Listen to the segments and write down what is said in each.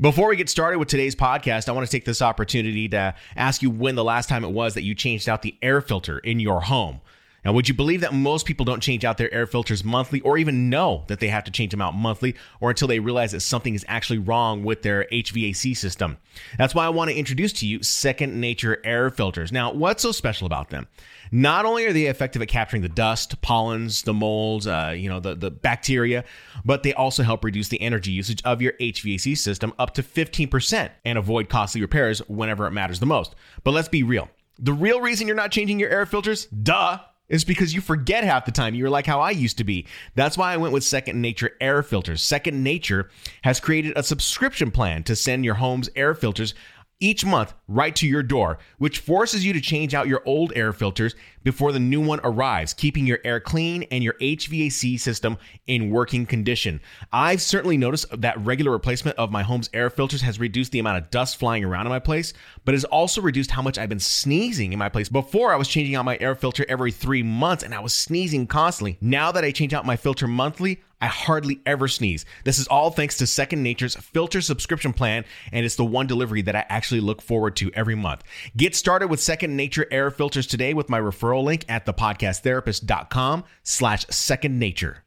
Before we get started with today's podcast, I want to take this opportunity to ask you when the last time it was that you changed out the air filter in your home. Now, would you believe that most people don't change out their air filters monthly or even know that they have to change them out monthly or until they realize that something is actually wrong with their HVAC system? That's why I want to introduce to you Second Nature air filters. Now, what's so special about them? Not only are they effective at capturing the dust, pollens, the molds, uh, you know, the, the bacteria, but they also help reduce the energy usage of your HVAC system up to 15% and avoid costly repairs whenever it matters the most. But let's be real. The real reason you're not changing your air filters, duh, is because you forget half the time. You're like how I used to be. That's why I went with Second Nature air filters. Second Nature has created a subscription plan to send your home's air filters each month right to your door, which forces you to change out your old air filters before the new one arrives, keeping your air clean and your HVAC system in working condition. I've certainly noticed that regular replacement of my home's air filters has reduced the amount of dust flying around in my place, but has also reduced how much I've been sneezing in my place. Before, I was changing out my air filter every three months and I was sneezing constantly. Now that I change out my filter monthly, I hardly ever sneeze. This is all thanks to Second Nature's filter subscription plan, and it's the one delivery that I actually look forward to every month. Get started with Second Nature air filters today with my referral link at thepodcasttherapist.com slash second nature.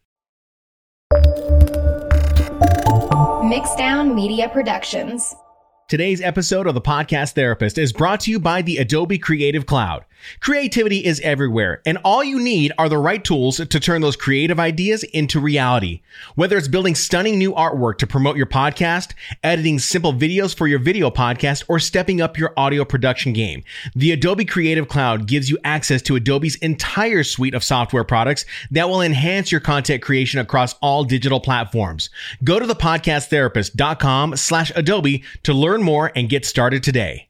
Mixdown Media Productions. Today's episode of the Podcast Therapist is brought to you by the Adobe Creative Cloud. Creativity is everywhere, and all you need are the right tools to turn those creative ideas into reality. Whether it's building stunning new artwork to promote your podcast, editing simple videos for your video podcast, or stepping up your audio production game, the Adobe Creative Cloud gives you access to Adobe's entire suite of software products that will enhance your content creation across all digital platforms. Go to thepodcasttherapist.com slash Adobe to learn more and get started today.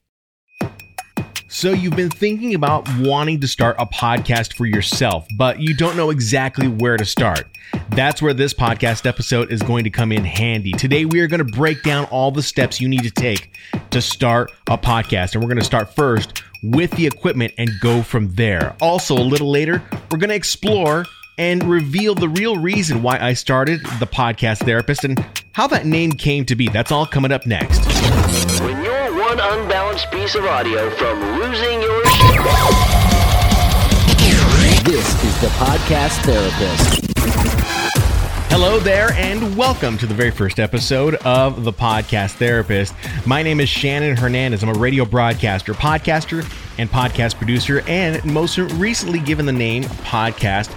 So, you've been thinking about wanting to start a podcast for yourself, but you don't know exactly where to start. That's where this podcast episode is going to come in handy. Today, we are going to break down all the steps you need to take to start a podcast. And we're going to start first with the equipment and go from there. Also, a little later, we're going to explore and reveal the real reason why I started the podcast therapist and how that name came to be. That's all coming up next. When one unbalanced piece of audio from losing your shit. This is the Podcast Therapist. Hello there, and welcome to the very first episode of The Podcast Therapist. My name is Shannon Hernandez. I'm a radio broadcaster, podcaster, and podcast producer, and most recently given the name Podcast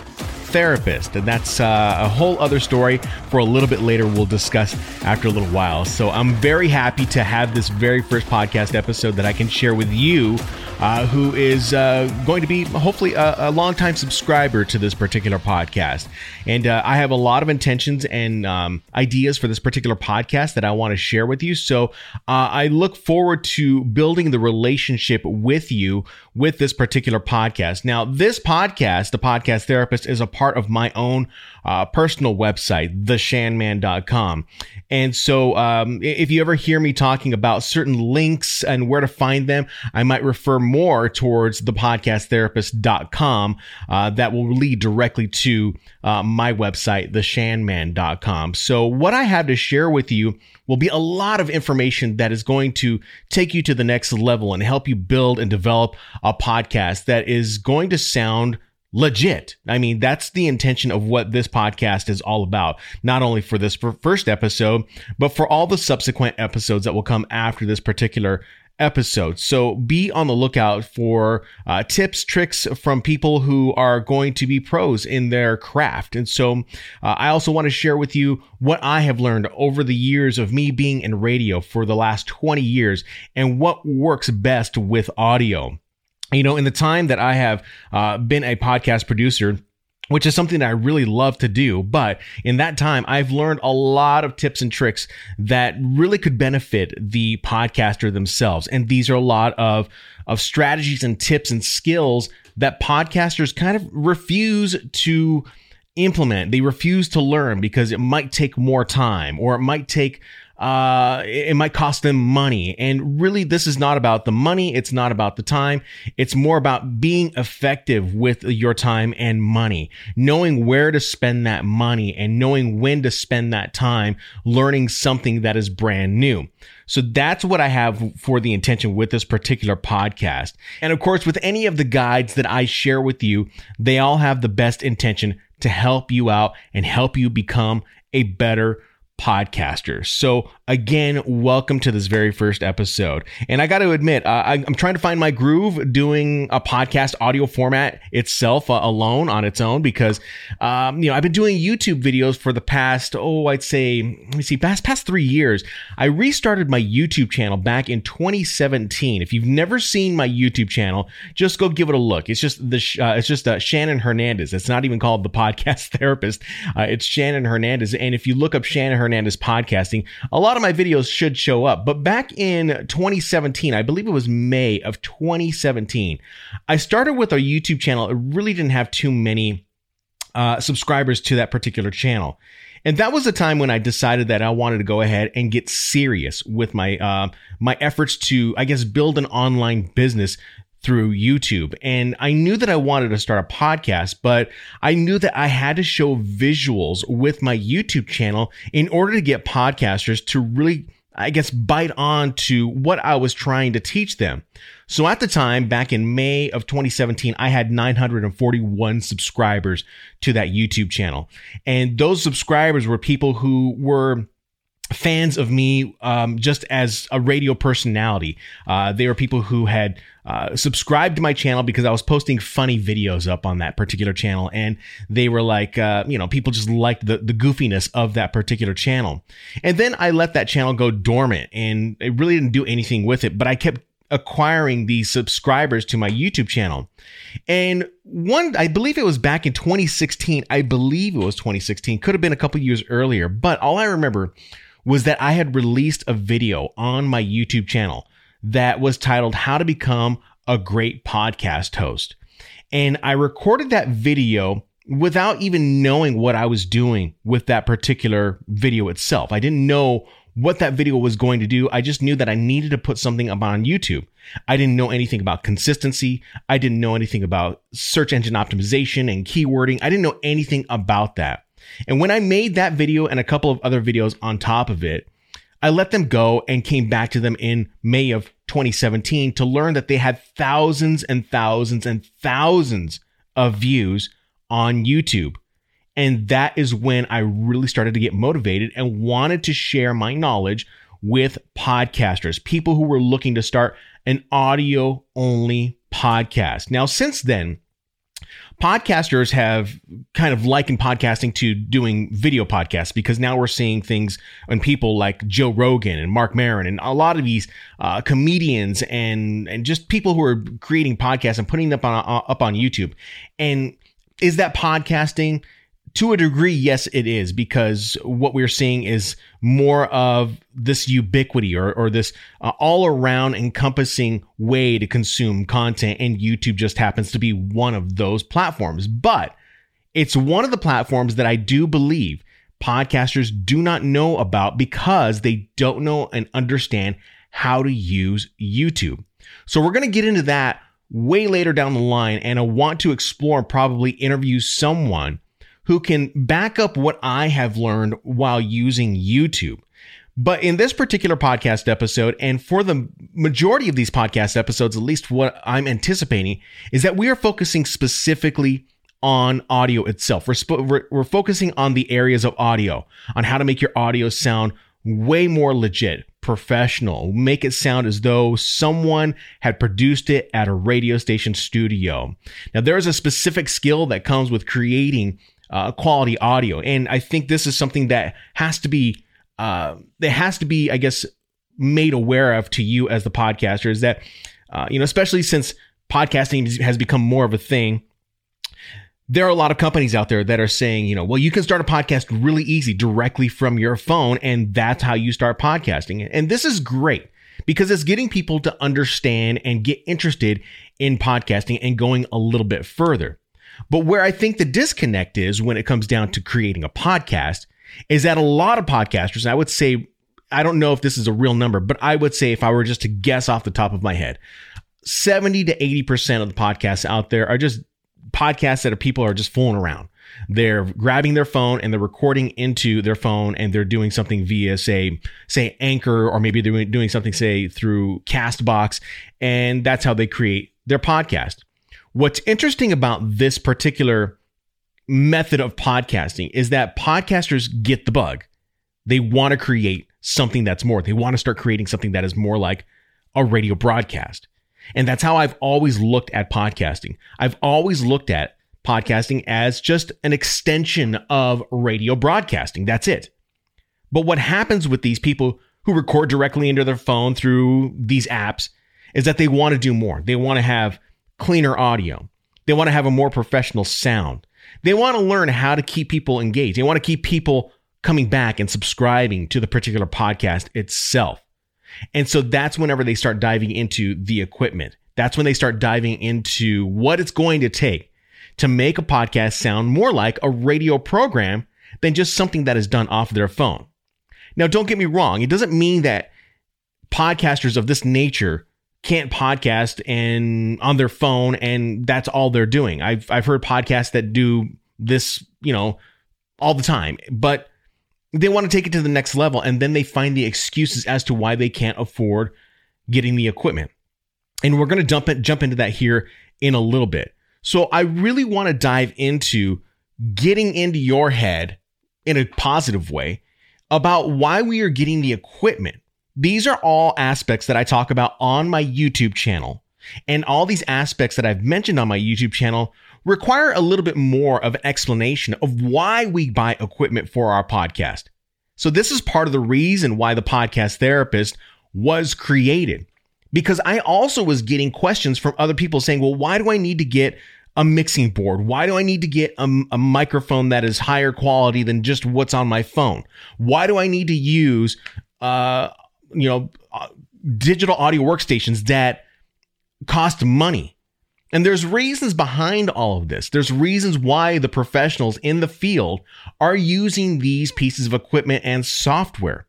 Therapist. And that's uh, a whole other story for a little bit later, we'll discuss after a little while. So I'm very happy to have this very first podcast episode that I can share with you uh, who is uh, going to be hopefully a, a longtime subscriber to this particular podcast. And uh, I have a lot of intentions and um, ideas for this particular podcast that I want to share with you. So uh, I look forward to building the relationship with you with this particular podcast. Now, this podcast, The Podcast Therapist, is a part of my own uh, personal website, theshanman.com. And so um, if you ever hear me talking about certain links and where to find them, I might refer more towards the podcasttherapist.com. Uh, that will lead directly to uh, my website, theshanman.com. So what I have to share with you will be a lot of information that is going to take you to the next level and help you build and develop a podcast that is going to sound legit. I mean, that's the intention of what this podcast is all about. Not only for this first episode, but for all the subsequent episodes that will come after this particular episode. So be on the lookout for uh, tips, tricks from people who are going to be pros in their craft. And so uh, I also want to share with you what I have learned over the years of me being in radio for the last 20 years and what works best with audio. You know, in the time that I have uh, been a podcast producer, which is something that I really love to do. But in that time, I've learned a lot of tips and tricks that really could benefit the podcaster themselves. And these are a lot of, of strategies and tips and skills that podcasters kind of refuse to implement. They refuse to learn because it might take more time or it might take uh, it, might cost them money. And really, this is not about the money. It's not about the time. It's more about being effective with your time and money, knowing where to spend that money and knowing when to spend that time learning something that is brand new. So that's what I have for the intention with this particular podcast. And of course, with any of the guides that I share with you, they all have the best intention to help you out and help you become a better podcaster. So again, welcome to this very first episode. And I got to admit, uh, I, am trying to find my groove doing a podcast audio format itself uh, alone on its own because, um, you know, I've been doing YouTube videos for the past, oh, I'd say, let me see, past, past three years. I restarted my YouTube channel back in 2017. If you've never seen my YouTube channel, just go give it a look. It's just the, uh, it's just uh, Shannon Hernandez. It's not even called the podcast therapist. Uh, it's Shannon Hernandez. And if you look up Shannon Hernandez podcasting, a lot of my videos should show up. But back in 2017, I believe it was May of 2017, I started with a YouTube channel. It really didn't have too many uh, subscribers to that particular channel. And that was the time when I decided that I wanted to go ahead and get serious with my uh, my efforts to, I guess, build an online business through YouTube. And I knew that I wanted to start a podcast, but I knew that I had to show visuals with my YouTube channel in order to get podcasters to really I guess, bite on to what I was trying to teach them. So at the time, back in May of 2017, I had 941 subscribers to that YouTube channel. And those subscribers were people who were fans of me um, just as a radio personality. Uh, they were people who had uh, subscribed to my channel because I was posting funny videos up on that particular channel, and they were like, uh, you know, people just liked the the goofiness of that particular channel. And then I let that channel go dormant, and it really didn't do anything with it. But I kept acquiring these subscribers to my YouTube channel. And one, I believe it was back in 2016. I believe it was 2016. Could have been a couple years earlier, but all I remember was that I had released a video on my YouTube channel that was titled How to Become a Great Podcast Host. And I recorded that video without even knowing what I was doing with that particular video itself. I didn't know what that video was going to do. I just knew that I needed to put something up on YouTube. I didn't know anything about consistency. I didn't know anything about search engine optimization and keywording. I didn't know anything about that. And when I made that video and a couple of other videos on top of it, I let them go and came back to them in May of 2017 to learn that they had thousands and thousands and thousands of views on YouTube. And that is when I really started to get motivated and wanted to share my knowledge with podcasters, people who were looking to start an audio only podcast. Now, since then, podcasters have kind of likened podcasting to doing video podcasts because now we're seeing things and people like Joe Rogan and Marc Maron and a lot of these uh, comedians and and just people who are creating podcasts and putting them up on up on YouTube. And is that podcasting? To a degree, yes, it is because what we're seeing is more of this ubiquity or, or this uh, all around encompassing way to consume content. And YouTube just happens to be one of those platforms. But it's one of the platforms that I do believe podcasters do not know about because they don't know and understand how to use YouTube. So we're going to get into that way later down the line. And I want to explore and probably interview someone who can back up what I have learned while using YouTube. But in this particular podcast episode, and for the majority of these podcast episodes, at least what I'm anticipating, is that we are focusing specifically on audio itself. We're, sp- we're, we're focusing on the areas of audio, on how to make your audio sound way more legit, professional, make it sound as though someone had produced it at a radio station studio. Now, there is a specific skill that comes with creating uh, quality audio. And I think this is something that has to be, uh, that has to be, I guess, made aware of to you as the podcaster is that, uh, you know, especially since podcasting has become more of a thing. There are a lot of companies out there that are saying, you know, well, you can start a podcast really easy directly from your phone, and that's how you start podcasting. And this is great because it's getting people to understand and get interested in podcasting and going a little bit further. But where I think the disconnect is when it comes down to creating a podcast is that a lot of podcasters, I would say I don't know if this is a real number, but I would say if I were just to guess off the top of my head, 70 to 80% of the podcasts out there are just podcasts that are people are just fooling around. They're grabbing their phone and they're recording into their phone and they're doing something via say say Anchor or maybe they're doing something say through Castbox and that's how they create their podcast. What's interesting about this particular method of podcasting is that podcasters get the bug. They want to create something that's more. They want to start creating something that is more like a radio broadcast. And that's how I've always looked at podcasting. I've always looked at podcasting as just an extension of radio broadcasting. That's it. But what happens with these people who record directly into their phone through these apps is that they want to do more. They want to have cleaner audio. They want to have a more professional sound. They want to learn how to keep people engaged. They want to keep people coming back and subscribing to the particular podcast itself. And so that's whenever they start diving into the equipment. That's when they start diving into what it's going to take to make a podcast sound more like a radio program than just something that is done off their phone. Now, don't get me wrong. It doesn't mean that podcasters of this nature can't podcast and on their phone and that's all they're doing. I've I've heard podcasts that do this, you know, all the time, but they want to take it to the next level and then they find the excuses as to why they can't afford getting the equipment. And we're going to jump it, jump into that here in a little bit. So I really want to dive into getting into your head in a positive way about why we are getting the equipment. These are all aspects that I talk about on my YouTube channel. And all these aspects that I've mentioned on my YouTube channel require a little bit more of an explanation of why we buy equipment for our podcast. So this is part of the reason why the podcast therapist was created. Because I also was getting questions from other people saying, well, why do I need to get a mixing board? Why do I need to get a, a, microphone that is higher quality than just what's on my phone? Why do I need to use, uh, you know, uh, digital audio workstations that cost money? And there's reasons behind all of this. There's reasons why the professionals in the field are using these pieces of equipment and software.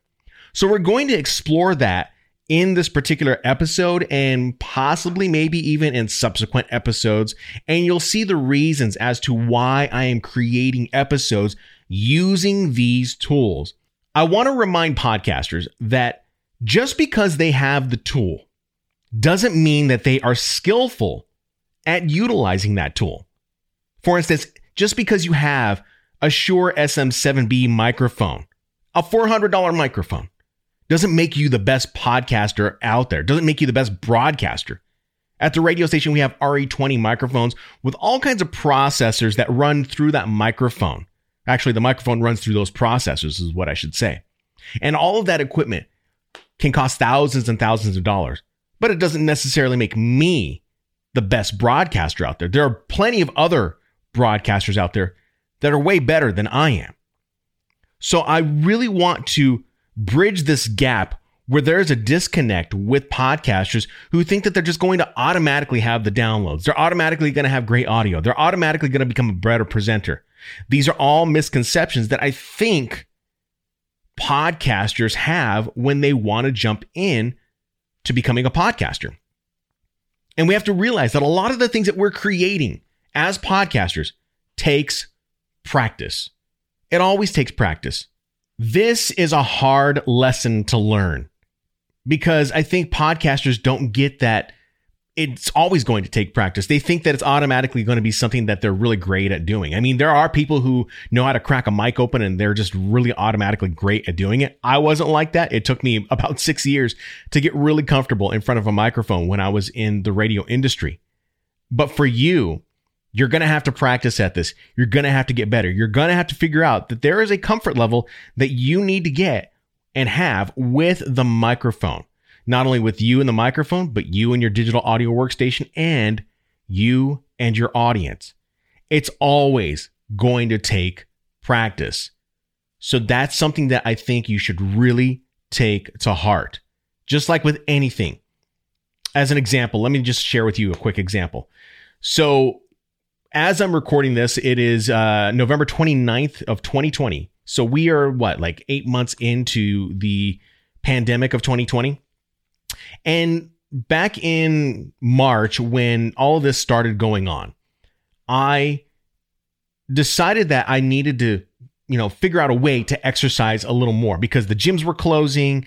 So we're going to explore that in this particular episode and possibly maybe even in subsequent episodes. And you'll see the reasons as to why I am creating episodes using these tools. I want to remind podcasters that just because they have the tool doesn't mean that they are skillful at utilizing that tool. For instance, just because you have a Shure SM7B microphone, a $400 microphone, doesn't make you the best podcaster out there, doesn't make you the best broadcaster. At the radio station, we have RE20 microphones with all kinds of processors that run through that microphone. Actually, the microphone runs through those processors, is what I should say. And all of that equipment can cost thousands and thousands of dollars, but it doesn't necessarily make me the best broadcaster out there. There are plenty of other broadcasters out there that are way better than I am. So I really want to bridge this gap where there's a disconnect with podcasters who think that they're just going to automatically have the downloads. They're automatically going to have great audio. They're automatically going to become a better presenter. These are all misconceptions that I think podcasters have when they want to jump in to becoming a podcaster. And we have to realize that a lot of the things that we're creating as podcasters takes practice. It always takes practice. This is a hard lesson to learn because I think podcasters don't get that it's always going to take practice. They think that it's automatically going to be something that they're really great at doing. I mean, there are people who know how to crack a mic open and they're just really automatically great at doing it. I wasn't like that. It took me about six years to get really comfortable in front of a microphone when I was in the radio industry. But for you, you're going to have to practice at this. You're going to have to get better. You're going to have to figure out that there is a comfort level that you need to get and have with the microphone not only with you and the microphone, but you and your digital audio workstation and you and your audience. It's always going to take practice. So that's something that I think you should really take to heart. Just like with anything. As an example, let me just share with you a quick example. So, as I'm recording this, it is uh, November 29th of 2020. So we are what, like eight months into the pandemic of 2020. And back in March, when all this started going on, I decided that I needed to, you know, figure out a way to exercise a little more because the gyms were closing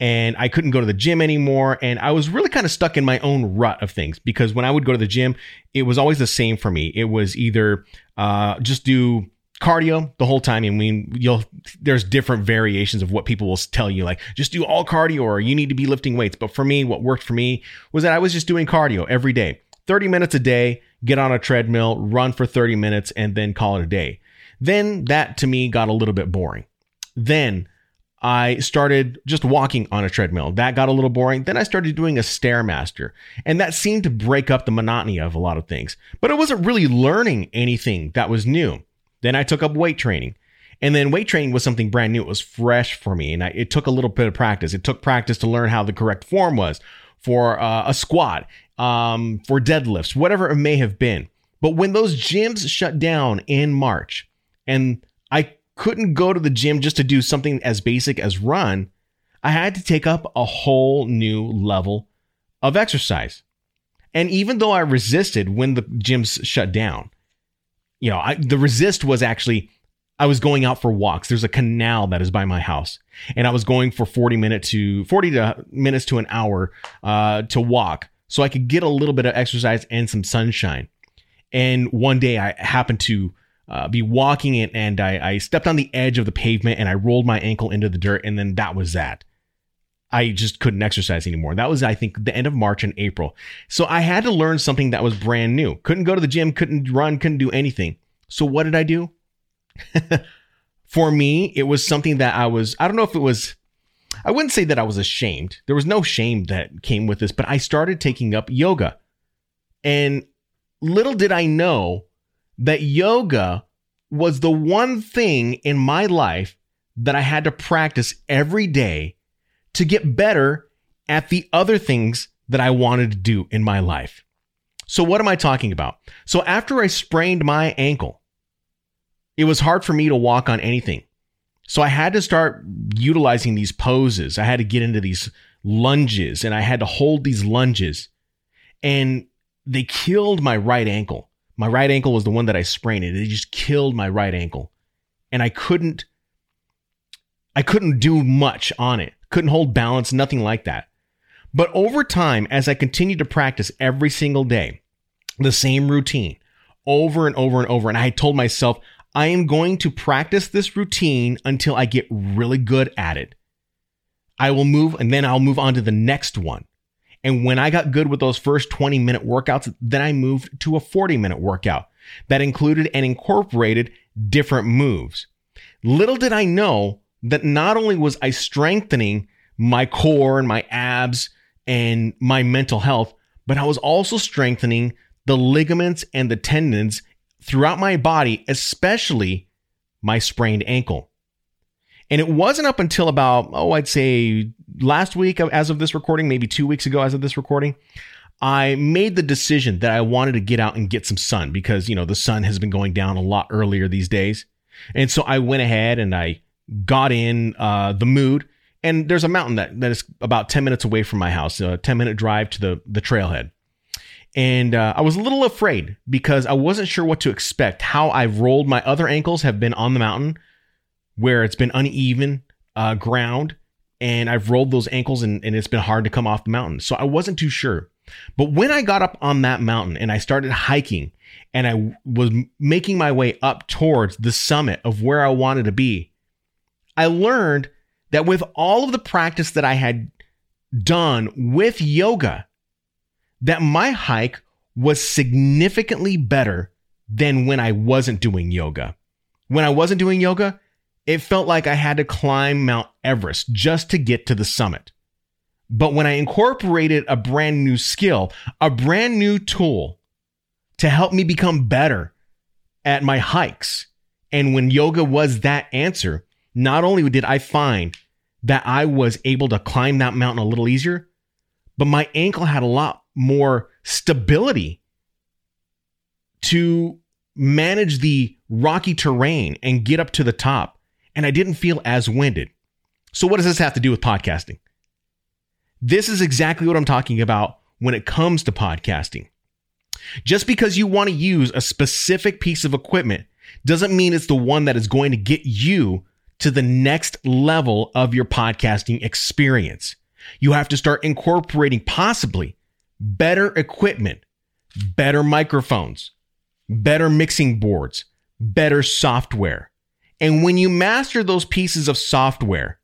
and I couldn't go to the gym anymore. And I was really kind of stuck in my own rut of things because when I would go to the gym, it was always the same for me. It was either uh, just do cardio the whole time. I mean, you'll there's different variations of what people will tell you, like just do all cardio or you need to be lifting weights. But for me, what worked for me was that I was just doing cardio every day, 30 minutes a day, get on a treadmill, run for 30 minutes, and then call it a day. Then that to me got a little bit boring. Then I started just walking on a treadmill. That got a little boring. Then I started doing a Stairmaster, and that seemed to break up the monotony of a lot of things. But I wasn't really learning anything that was new. Then I took up weight training. And then weight training was something brand new. It was fresh for me. And I, it took a little bit of practice. It took practice to learn how the correct form was for uh, a squat, um, for deadlifts, whatever it may have been. But when those gyms shut down in March and I couldn't go to the gym just to do something as basic as run, I had to take up a whole new level of exercise. And even though I resisted when the gyms shut down, you know, I, the resist was actually I was going out for walks. There's a canal that is by my house, and I was going for 40 minutes to 40 to minutes to an hour uh, to walk, so I could get a little bit of exercise and some sunshine. And one day I happened to uh, be walking it, and I, I stepped on the edge of the pavement, and I rolled my ankle into the dirt, and then that was that. I just couldn't exercise anymore. That was, I think, the end of March and April. So I had to learn something that was brand new. Couldn't go to the gym, couldn't run, couldn't do anything. So what did I do? For me, it was something that I was, I don't know if it was, I wouldn't say that I was ashamed. There was no shame that came with this, but I started taking up yoga. And little did I know that yoga was the one thing in my life that I had to practice every day to get better at the other things that I wanted to do in my life. So, what am I talking about? So, after I sprained my ankle, it was hard for me to walk on anything. So, I had to start utilizing these poses. I had to get into these lunges and I had to hold these lunges. And they killed my right ankle. My right ankle was the one that I sprained it. It just killed my right ankle. And I couldn't I couldn't do much on it couldn't hold balance, nothing like that. But over time, as I continued to practice every single day, the same routine over and over and over, and I told myself, I am going to practice this routine until I get really good at it. I will move and then I'll move on to the next one. And when I got good with those first 20 minute workouts, then I moved to a 40 minute workout that included and incorporated different moves. Little did I know that not only was I strengthening my core and my abs and my mental health, but I was also strengthening the ligaments and the tendons throughout my body, especially my sprained ankle. And it wasn't up until about, oh, I'd say last week as of this recording, maybe two weeks ago as of this recording, I made the decision that I wanted to get out and get some sun because, you know, the sun has been going down a lot earlier these days. And so I went ahead and I got in uh, the mood. And there's a mountain that, that is about 10 minutes away from my house, a 10 minute drive to the, the trailhead. And uh, I was a little afraid because I wasn't sure what to expect. How I've rolled my other ankles have been on the mountain where it's been uneven uh, ground. And I've rolled those ankles and, and it's been hard to come off the mountain. So I wasn't too sure. But when I got up on that mountain and I started hiking and I was making my way up towards the summit of where I wanted to be, I learned that with all of the practice that I had done with yoga, that my hike was significantly better than when I wasn't doing yoga. When I wasn't doing yoga, it felt like I had to climb Mount Everest just to get to the summit. But when I incorporated a brand new skill, a brand new tool to help me become better at my hikes, and when yoga was that answer, not only did I find that I was able to climb that mountain a little easier, but my ankle had a lot more stability to manage the rocky terrain and get up to the top. And I didn't feel as winded. So, what does this have to do with podcasting? This is exactly what I'm talking about when it comes to podcasting. Just because you want to use a specific piece of equipment doesn't mean it's the one that is going to get you to the next level of your podcasting experience. You have to start incorporating possibly better equipment, better microphones, better mixing boards, better software. And when you master those pieces of software,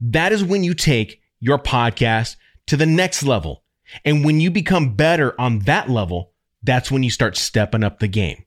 that is when you take your podcast to the next level. And when you become better on that level, that's when you start stepping up the game.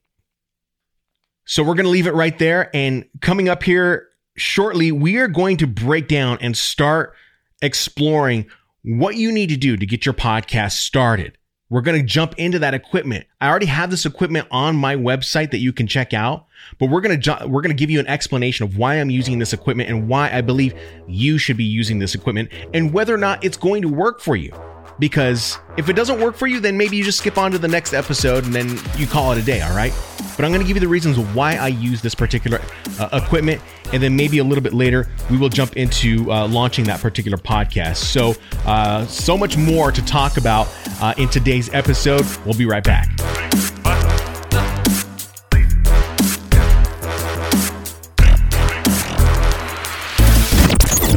So we're going to leave it right there. And coming up here shortly, we are going to break down and start exploring what you need to do to get your podcast started. We're going to jump into that equipment. I already have this equipment on my website that you can check out, but we're going to ju- we're going to give you an explanation of why I'm using this equipment and why I believe you should be using this equipment and whether or not it's going to work for you. Because if it doesn't work for you, then maybe you just skip on to the next episode and then you call it a day, all right? But I'm going to give you the reasons why I use this particular uh, equipment and then maybe a little bit later we will jump into uh, launching that particular podcast. So, uh, so much more to talk about uh, in today's episode. We'll be right back.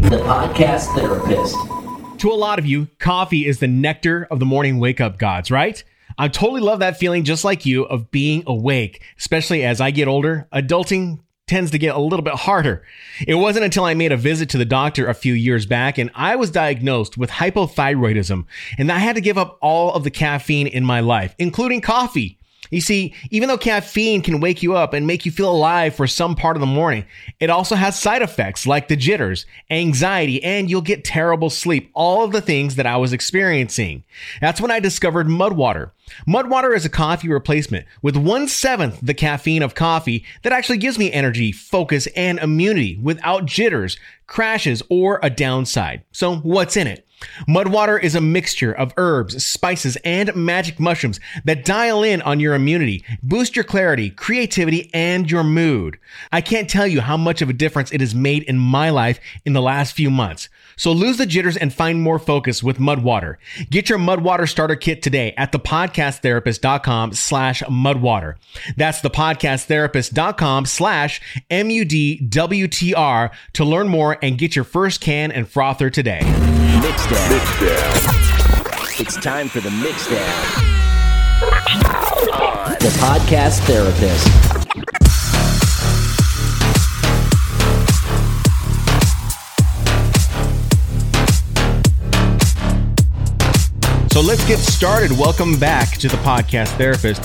The Podcast Therapist. To a lot of you, coffee is the nectar of the morning wake up gods, right? I totally love that feeling, just like you, of being awake, especially as I get older. Adulting tends to get a little bit harder. It wasn't until I made a visit to the doctor a few years back and I was diagnosed with hypothyroidism and I had to give up all of the caffeine in my life, including coffee. You see, even though caffeine can wake you up and make you feel alive for some part of the morning, it also has side effects like the jitters, anxiety, and you'll get terrible sleep. All of the things that I was experiencing. That's when I discovered mud water. Mud water is a coffee replacement with one seventh the caffeine of coffee that actually gives me energy, focus, and immunity without jitters, crashes, or a downside. So what's in it? Mudwater is a mixture of herbs, spices, and magic mushrooms that dial in on your immunity, boost your clarity, creativity, and your mood. I can't tell you how much of a difference it has made in my life in the last few months. So lose the jitters and find more focus with Mudwater. Get your Mudwater starter kit today at thepodcasttherapist.com slash mudwater. That's thepodcasttherapist.com slash M-U-D-W-T-R to learn more and get your first can and frother today. Mixdown. It's time for the Mixdown. The Podcast Therapist. So let's get started. Welcome back to the Podcast Therapist.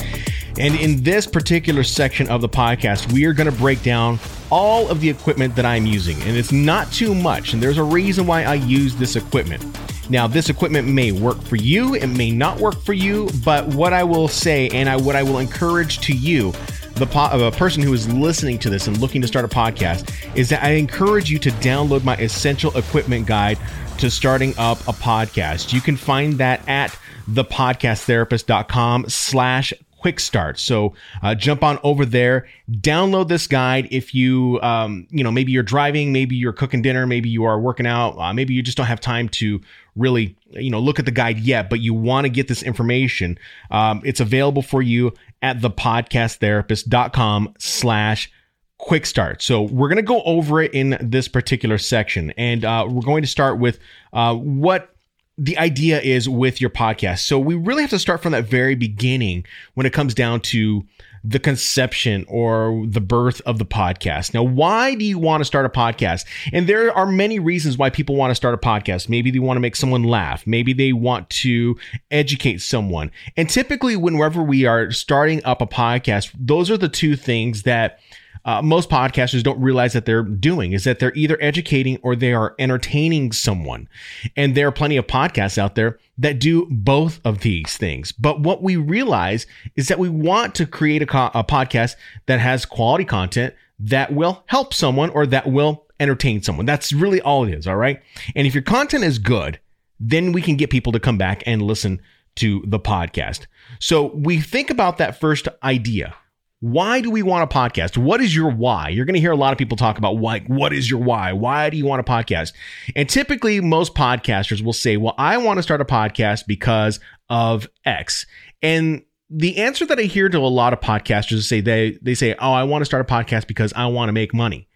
And in this particular section of the podcast, we are going to break down all of the equipment that I'm using. And it's not too much. And there's a reason why I use this equipment. Now, this equipment may work for you, it may not work for you, but what I will say and I, what I will encourage to you, the po- a person who is listening to this and looking to start a podcast, is that I encourage you to download my essential equipment guide to starting up a podcast. You can find that at thepodcasttherapist.com slash quick start. So uh, jump on over there, download this guide. If you, um, you know, maybe you're driving, maybe you're cooking dinner, maybe you are working out, uh, maybe you just don't have time to really, you know, look at the guide yet, but you want to get this information. Um, it's available for you at thepodcasttherapist.com slash quick start. So we're going to go over it in this particular section, and uh, we're going to start with uh, what the idea is with your podcast. So we really have to start from that very beginning when it comes down to the conception or the birth of the podcast. Now, why do you want to start a podcast? And there are many reasons why people want to start a podcast. Maybe they want to make someone laugh. Maybe they want to educate someone. And typically, whenever we are starting up a podcast, those are the two things that uh, most podcasters don't realize that they're doing is that they're either educating or they are entertaining someone. And there are plenty of podcasts out there that do both of these things. But what we realize is that we want to create a, co- a podcast that has quality content that will help someone or that will entertain someone. That's really all it is. All right. And if your content is good, then we can get people to come back and listen to the podcast. So we think about that first idea why do we want a podcast? What is your why? You're going to hear a lot of people talk about like, what is your why? Why do you want a podcast? And typically, most podcasters will say, well, I want to start a podcast because of X. And the answer that I hear to a lot of podcasters is say they they say, "Oh, I want to start a podcast because I want to make money."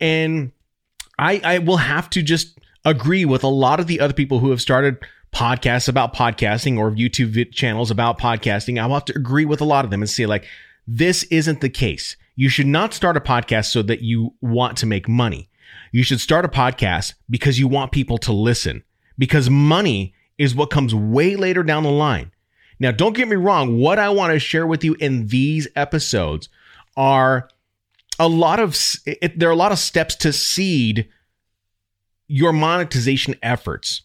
And I I will have to just agree with a lot of the other people who have started podcasts about podcasting or YouTube channels about podcasting. I'll have to agree with a lot of them and say like this isn't the case. You should not start a podcast so that you want to make money. You should start a podcast because you want people to listen because money is what comes way later down the line. Now, don't get me wrong. What I want to share with you in these episodes are a lot of, it, there are a lot of steps to seed your monetization efforts.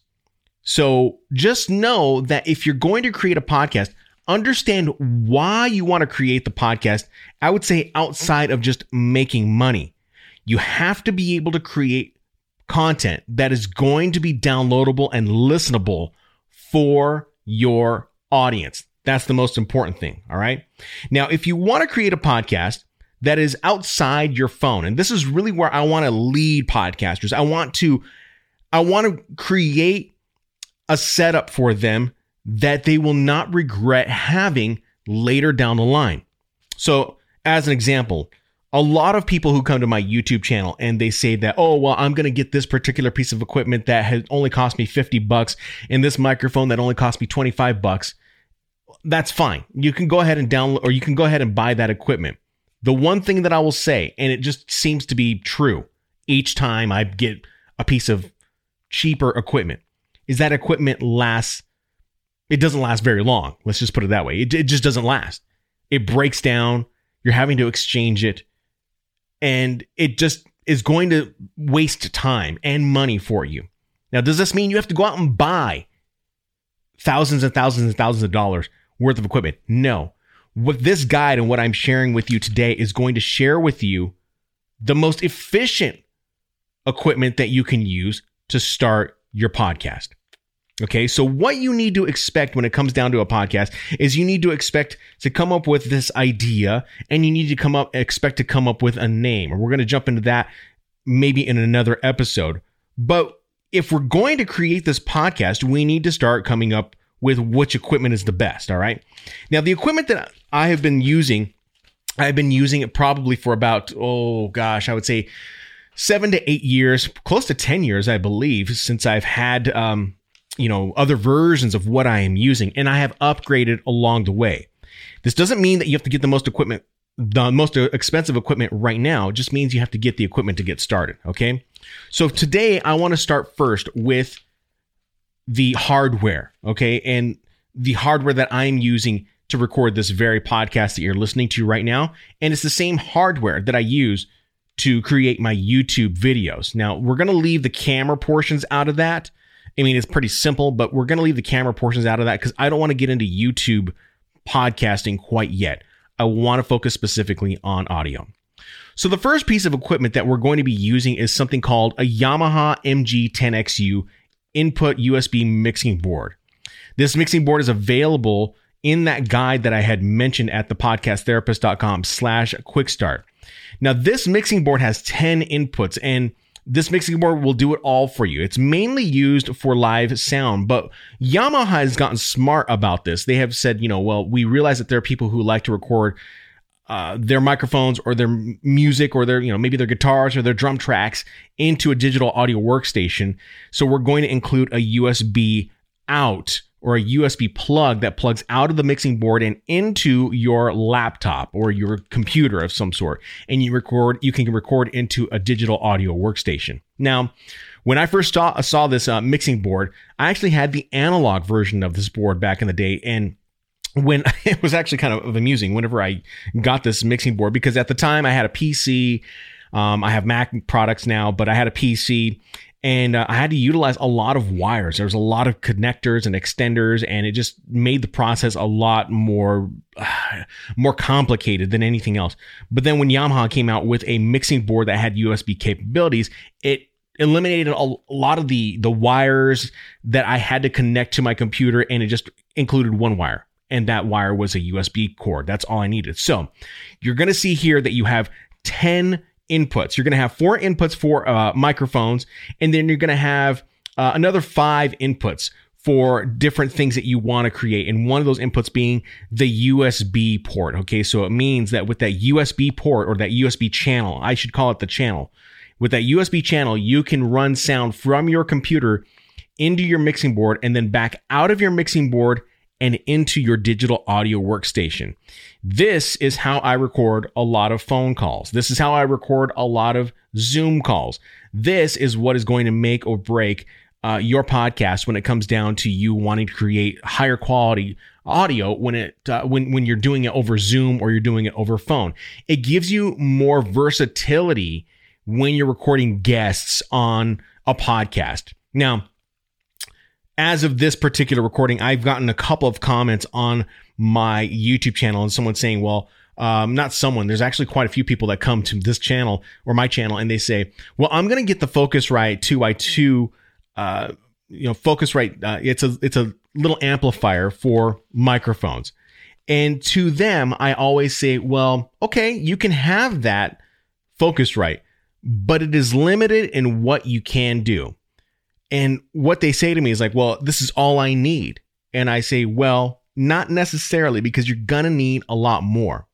So just know that if you're going to create a podcast, understand why you want to create the podcast. I would say outside of just making money, you have to be able to create content that is going to be downloadable and listenable for your audience. That's the most important thing. All right. Now, if you want to create a podcast that is outside your phone, and this is really where I want to lead podcasters, I want to, I want to create a setup for them that they will not regret having later down the line. So, as an example, a lot of people who come to my YouTube channel and they say that, oh, well, I'm going to get this particular piece of equipment that has only cost me 50 bucks and this microphone that only cost me 25 bucks. That's fine. You can go ahead and download or you can go ahead and buy that equipment. The one thing that I will say, and it just seems to be true each time I get a piece of cheaper equipment, is that equipment lasts, it doesn't last very long. Let's just put it that way. It, it just doesn't last. It breaks down. You're having to exchange it and it just is going to waste time and money for you. Now, does this mean you have to go out and buy thousands and thousands and thousands of dollars worth of equipment? No. What this guide and what I'm sharing with you today is going to share with you the most efficient equipment that you can use to start your podcast. Okay, so what you need to expect when it comes down to a podcast is you need to expect to come up with this idea and you need to come up expect to come up with a name. And we're going to jump into that maybe in another episode. But if we're going to create this podcast, we need to start coming up with which equipment is the best, all right? Now, the equipment that I have been using, I've been using it probably for about oh gosh, I would say 7 to 8 years, close to 10 years I believe since I've had um you know, other versions of what I am using and I have upgraded along the way. This doesn't mean that you have to get the most equipment, the most uh, expensive equipment right now. It just means you have to get the equipment to get started. Okay. So today I want to start first with the hardware. Okay. And the hardware that I'm using to record this very podcast that you're listening to right now. And it's the same hardware that I use to create my YouTube videos. Now we're going to leave the camera portions out of that I mean, it's pretty simple, but we're going to leave the camera portions out of that because I don't want to get into YouTube podcasting quite yet. I want to focus specifically on audio. So the first piece of equipment that we're going to be using is something called a Yamaha MG10XU input USB mixing board. This mixing board is available in that guide that I had mentioned at the podcasttherapist.com slash quick start. Now this mixing board has 10 inputs and this mixing board will do it all for you. It's mainly used for live sound, but Yamaha has gotten smart about this. They have said, you know, well, we realize that there are people who like to record uh, their microphones or their music or their, you know, maybe their guitars or their drum tracks into a digital audio workstation. So we're going to include a USB out or a USB plug that plugs out of the mixing board and into your laptop or your computer of some sort. And you record, you can record into a digital audio workstation. Now, when I first saw, saw this uh, mixing board, I actually had the analog version of this board back in the day. And when it was actually kind of amusing whenever I got this mixing board, because at the time I had a PC. Um, I have Mac products now, but I had a PC and uh, I had to utilize a lot of wires. There was a lot of connectors and extenders, and it just made the process a lot more uh, more complicated than anything else. But then when Yamaha came out with a mixing board that had USB capabilities, it eliminated a, lot of the the wires that I had to connect to my computer, and it just included one wire. and that wire was a USB cord. That's all I needed. So you're going to see here that you have 10 inputs. You're going to have four inputs for uh, microphones, and then you're going to have uh, another five inputs for different things that you want to create. And one of those inputs being the USB port. Okay. So it means that with that USB port or that USB channel, I should call it the channel. With that USB channel, you can run sound from your computer into your mixing board and then back out of your mixing board and into your digital audio workstation. This is how I record a lot of phone calls. This is how I record a lot of Zoom calls. This is what is going to make or break uh, your podcast when it comes down to you wanting to create higher quality audio when it uh, when when you're doing it over Zoom or you're doing it over phone. It gives you more versatility when you're recording guests on a podcast. Now, as of this particular recording, I've gotten a couple of comments on my YouTube channel and someone saying, well, um, not someone, there's actually quite a few people that come to this channel or my channel and they say, well, I'm going to get the Focusrite 2i2 uh, you know, Focusrite. Uh, it's a it's a little amplifier for microphones, and to them, I always say, well, okay, you can have that Focusrite, but it is limited in what you can do. And what they say to me is like, well, this is all I need, and I say, well, not necessarily, because you're gonna need a lot more.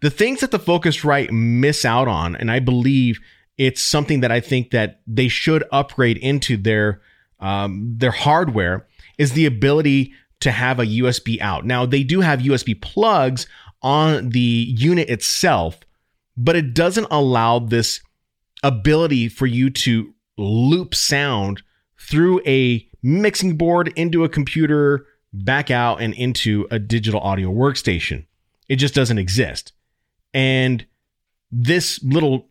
The things that the Focusrite miss out on, and I believe it's something that I think that they should upgrade into their um, their hardware is the ability to have a USB out. Now they do have USB plugs on the unit itself, but it doesn't allow this ability for you to loop sound through a mixing board into a computer, back out and into a digital audio workstation. It just doesn't exist. And this little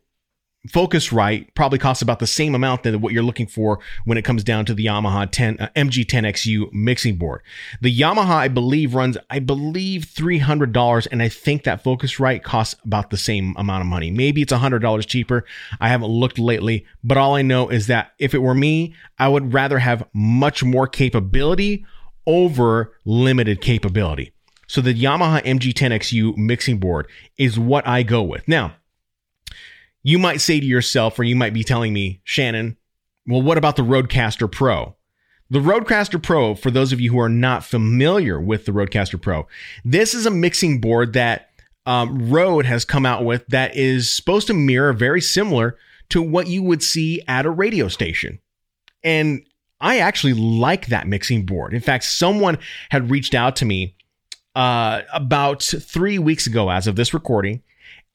Focusrite probably costs about the same amount than what you're looking for when it comes down to the Yamaha 10 uh, MG10XU mixing board. The Yamaha, I believe, runs I believe three hundred dollars, and I think that Focusrite costs about the same amount of money. Maybe it's hundred dollars cheaper. I haven't looked lately, but all I know is that if it were me, I would rather have much more capability over limited capability. So the Yamaha MG10XU mixing board is what I go with. Now, you might say to yourself, or you might be telling me, Shannon, well, what about the Rodecaster Pro? The Rodecaster Pro, for those of you who are not familiar with the Rodecaster Pro, this is a mixing board that um, Rode has come out with that is supposed to mirror very similar to what you would see at a radio station. And I actually like that mixing board. In fact, someone had reached out to me uh, about three weeks ago, as of this recording,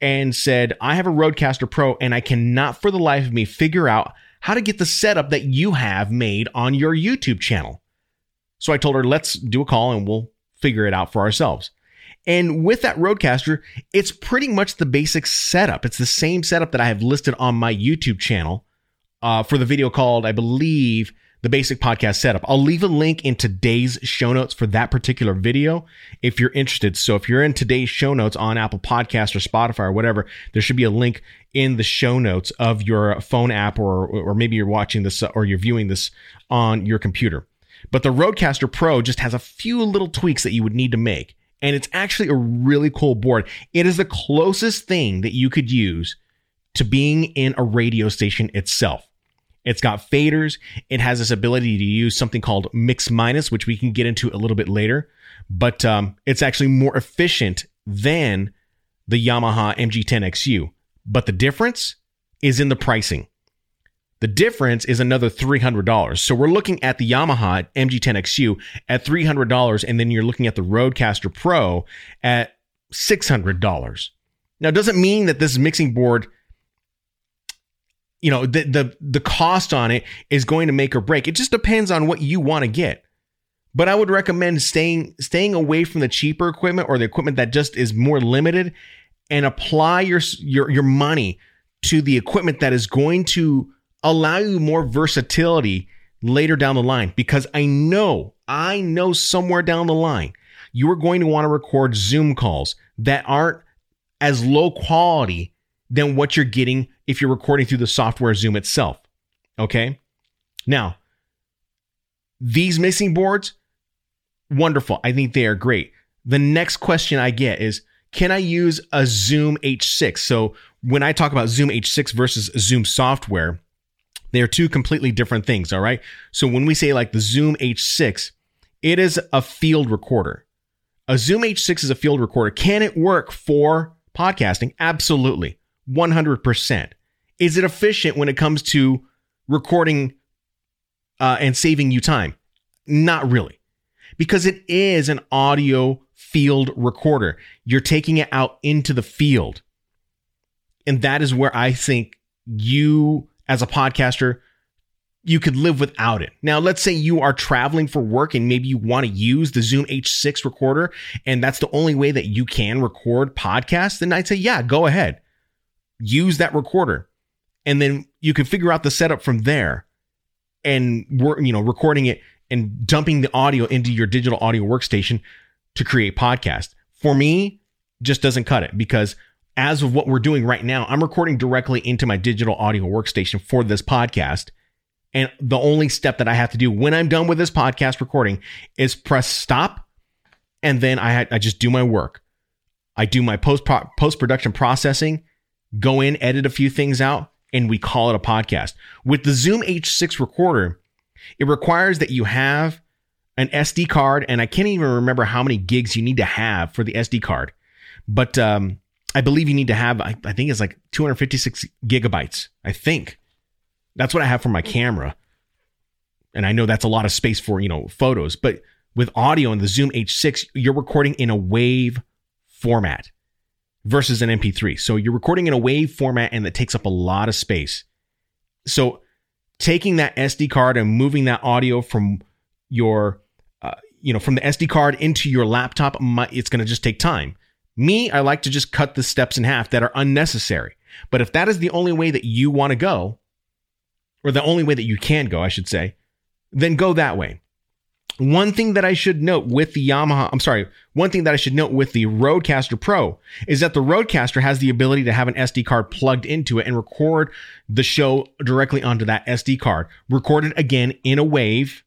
and said, I have a Rodecaster Pro and I cannot for the life of me figure out how to get the setup that you have made on your YouTube channel. So I told her, let's do a call and we'll figure it out for ourselves. And with that Rodecaster, it's pretty much the basic setup. It's the same setup that I have listed on my YouTube channel uh, for the video called, I believe, the basic podcast setup. I'll leave a link in today's show notes for that particular video if you're interested. So if you're in today's show notes on Apple Podcast or Spotify or whatever, there should be a link in the show notes of your phone app or or maybe you're watching this or you're viewing this on your computer. But the Rodecaster Pro just has a few little tweaks that you would need to make. And it's actually a really cool board. It is the closest thing that you could use to being in a radio station itself. It's got faders. It has this ability to use something called mix minus, which we can get into a little bit later. But um, it's actually more efficient than the Yamaha MG10XU. But the difference is in the pricing. The difference is another $300. So we're looking at the Yamaha MG10XU at $300, and then you're looking at the Rodecaster Pro at $600. Now, it doesn't mean that this mixing board you know the the the cost on it is going to make or break. It just depends on what you want to get. But I would recommend staying staying away from the cheaper equipment or the equipment that just is more limited and apply your your your money to the equipment that is going to allow you more versatility later down the line because I know I know somewhere down the line you are going to want to record Zoom calls that aren't as low quality than what you're getting if you're recording through the software Zoom itself. Okay. Now, these mixing boards, wonderful. I think they are great. the next question I get is can I use a Zoom H6? So when I talk about Zoom H6 versus Zoom software, they are two completely different things. All right. So when we say like the Zoom H6, it is a field recorder. A Zoom H6 is a field recorder. Can it work for podcasting? Absolutely. 100%. Is it efficient when it comes to recording uh, and saving you time? Not really, because it is an audio field recorder. You're taking it out into the field. And that is where I think you, as a podcaster, you could live without it. Now, let's say you are traveling for work and maybe you want to use the Zoom H6 recorder and that's the only way that you can record podcasts. Then I'd say, yeah, go ahead. Use that recorder. And then you can figure out the setup from there and work, you know, recording it and dumping the audio into your digital audio workstation to create podcast. For me, just doesn't cut it because as of what we're doing right now, I'm recording directly into my digital audio workstation for this podcast. And the only step that I have to do when I'm done with this podcast recording is press stop. And then I, I just do my work. I do my post post production processing, go in, edit a few things out, and we call it a podcast. With the Zoom H6 recorder, it requires that you have an SD card, and I can't even remember how many gigs you need to have for the SD card, but um, I believe you need to have, I, I think it's like 256 gigabytes. I think that's what I have for my camera. And I know that's a lot of space for, you know, photos, but with audio and the Zoom H6, you're recording in a wave format versus an MP3. So you're recording in a wave format and that takes up a lot of space. So taking that SD card and moving that audio from your, uh, you know, from the SD card into your laptop, it's going to just take time. Me, I like to just cut the steps in half that are unnecessary. But if that is the only way that you want to go, or the only way that you can go, I should say, then go that way. One thing that I should note with the Yamaha, I'm sorry, one thing that I should note with the Rodecaster Pro is that the Rodecaster has the ability to have an SD card plugged into it and record the show directly onto that SD card. Record it again in a wave,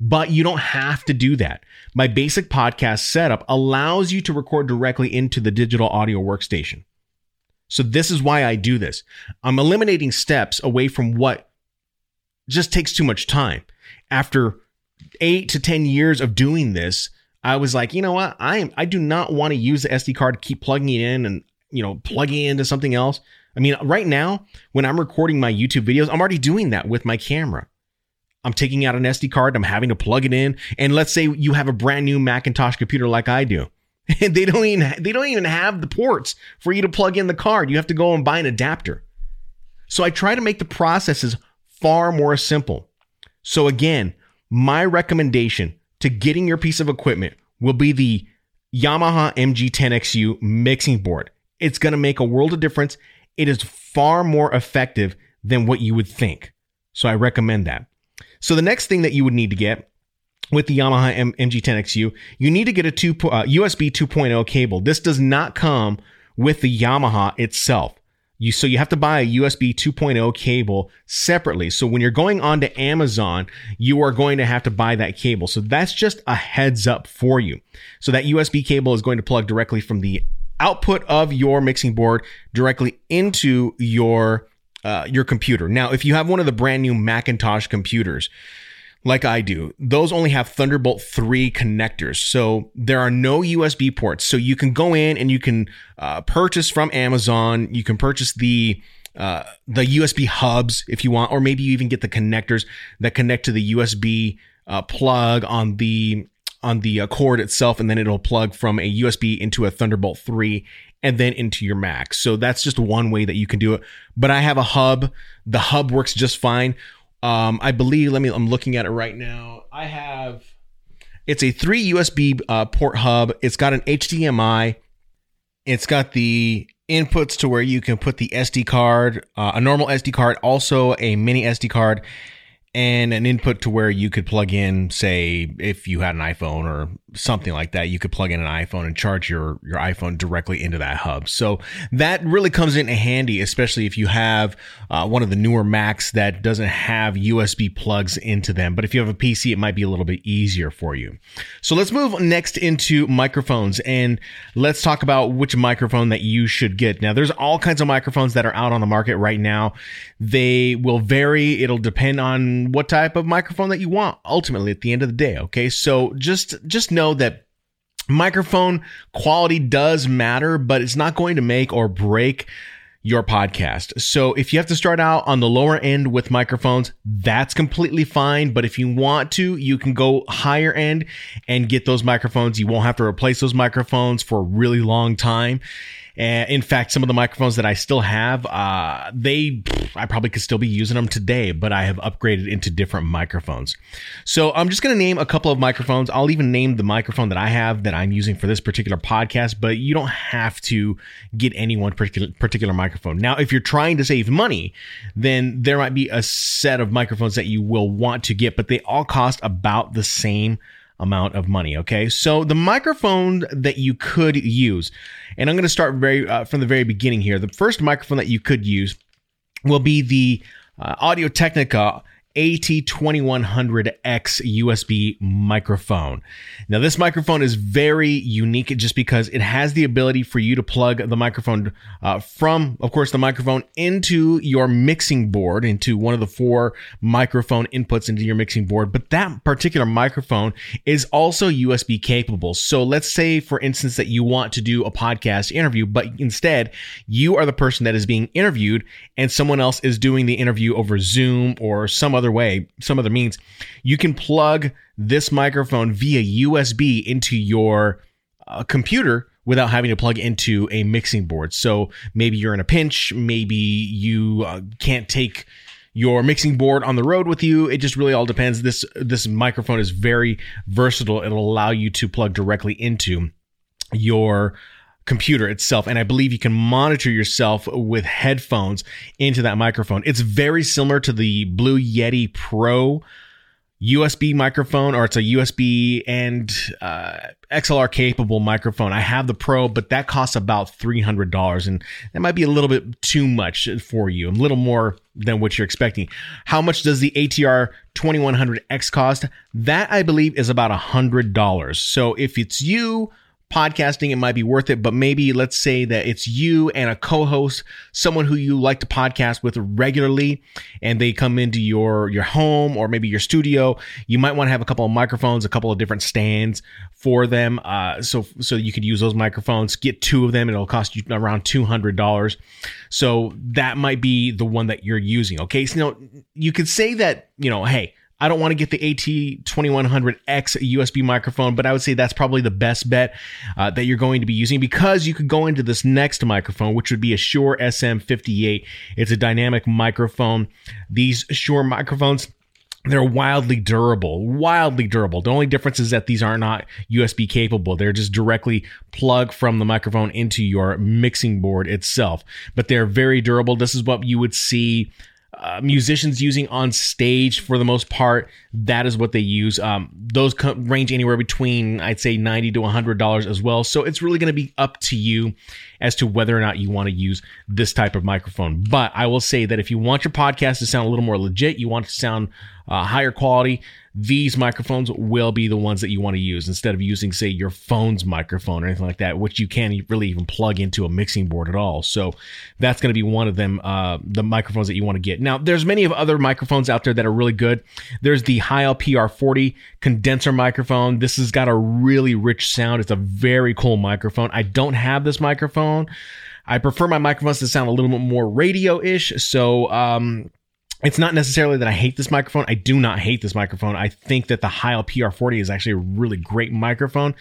but you don't have to do that. My basic podcast setup allows you to record directly into the digital audio workstation. So this is why I do this. I'm eliminating steps away from what just takes too much time. After eight to 10 years of doing this, I was like, you know what? I am, I do not want to use the SD card to keep plugging it in and, you know, plugging into something else. I mean, right now, when I'm recording my YouTube videos, I'm already doing that with my camera. I'm taking out an SD card, I'm having to plug it in. And let's say you have a brand new Macintosh computer like I do. And they don't even they don't even have the ports for you to plug in the card. You have to go and buy an adapter. So I try to make the processes far more simple. So again, my recommendation to getting your piece of equipment will be the Yamaha MG10XU mixing board. It's going to make a world of difference. It is far more effective than what you would think. So I recommend that. So the next thing that you would need to get with the Yamaha M- MG10XU, you need to get a two, uh, USB 2.0 cable. This does not come with the Yamaha itself. You so you have to buy a USB 2.0 cable separately. So when you're going on to Amazon, you are going to have to buy that cable. So that's just a heads up for you. So that USB cable is going to plug directly from the output of your mixing board directly into your uh, your computer. Now, if you have one of the brand new Macintosh computers, like I do, those only have Thunderbolt 3 connectors. So there are no USB ports. So you can go in and you can uh, purchase from Amazon. You can purchase the uh, the USB hubs if you want, or maybe you even get the connectors that connect to the USB uh, plug on the on the uh, cord itself, and then it'll plug from a USB into a Thunderbolt 3 and then into your Mac. So that's just one way that you can do it. But I have a hub. The hub works just fine. Um, I believe. Let me. I'm looking at it right now. I have. It's a three USB uh, port hub. It's got an HDMI. It's got the inputs to where you can put the SD card, uh, a normal SD card, also a mini SD card, and an input to where you could plug in, say, if you had an iPhone or something like that, you could plug in an iPhone and charge your your iPhone directly into that hub. So that really comes in handy, especially if you have uh, one of the newer Macs that doesn't have USB plugs into them. But if you have a PC, it might be a little bit easier for you. So let's move next into microphones and let's talk about which microphone that you should get. Now, there's all kinds of microphones that are out on the market right now. They will vary. It'll depend on what type of microphone that you want ultimately at the end of the day. Okay. So just, just know that microphone quality does matter, but it's not going to make or break your podcast. So if you have to start out on the lower end with microphones, that's completely fine. But if you want to, you can go higher end and get those microphones. You won't have to replace those microphones for a really long time. And in fact, some of the microphones that I still have, uh, they, I probably could still be using them today, but I have upgraded into different microphones. So I'm just going to name a couple of microphones. I'll even name the microphone that I have that I'm using for this particular podcast, but you don't have to get any one particular, particular microphone. Now, if you're trying to save money, then there might be a set of microphones that you will want to get, but they all cost about the same amount of money. Okay. So the microphone that you could use, and I'm going to start very uh, from the very beginning here. The first microphone that you could use will be the uh, Audio Technica AT2100X USB microphone. Now, this microphone is very unique just because it has the ability for you to plug the microphone uh, from, of course, the microphone into your mixing board, into one of the four microphone inputs into your mixing board. But that particular microphone is also USB capable. So let's say, for instance, that you want to do a podcast interview, but instead you are the person that is being interviewed and someone else is doing the interview over Zoom or some other other way, some other means, you can plug this microphone via USB into your uh, computer without having to plug into a mixing board. So maybe you're in a pinch, maybe you uh, can't take your mixing board on the road with you. It just really all depends. This this microphone is very versatile. It'll allow you to plug directly into your computer itself. And I believe you can monitor yourself with headphones into that microphone. It's very similar to the Blue Yeti Pro USB microphone, or it's a USB and uh, XLR capable microphone. I have the Pro, but that costs about $300. And that might be a little bit too much for you, a little more than what you're expecting. How much does the ATR 2100X cost? That I believe is about $100. So if it's you, podcasting, it might be worth it. But maybe let's say that it's you and a co-host, someone who you like to podcast with regularly, and they come into your your home or maybe your studio. You might want to have a couple of microphones, a couple of different stands for them, uh, so so you could use those microphones. Get two of them; it'll cost you around two hundred dollars. So that might be the one that you're using. Okay, so you know you could say that you know, hey I don't want to get the AT2100X USB microphone, but I would say that's probably the best bet uh, that you're going to be using because you could go into this next microphone, which would be a Shure SM58. It's a dynamic microphone. These Shure microphones, they're wildly durable, wildly durable. The only difference is that these are not USB capable. They're just directly plug from the microphone into your mixing board itself, but they're very durable. This is what you would see uh, musicians using on stage for the most part. That is what they use. Um, those range anywhere between, I'd say, ninety to hundred dollars as well. So it's really going to be up to you as to whether or not you want to use this type of microphone. But I will say that if you want your podcast to sound a little more legit, you want to sound uh, higher quality, these microphones will be the ones that you want to use instead of using, say, your phone's microphone or anything like that, which you can't really even plug into a mixing board at all. So that's going to be one of them, uh, the microphones that you want to get. Now, there's many of other microphones out there that are really good. There's the Heil PR40 condenser microphone. This has got a really rich sound. It's a very cool microphone. I don't have this microphone. I prefer my microphones to sound a little bit more radio-ish. So, um, it's not necessarily that I hate this microphone. I do not hate this microphone. I think that the Heil PR40 is actually a really great microphone,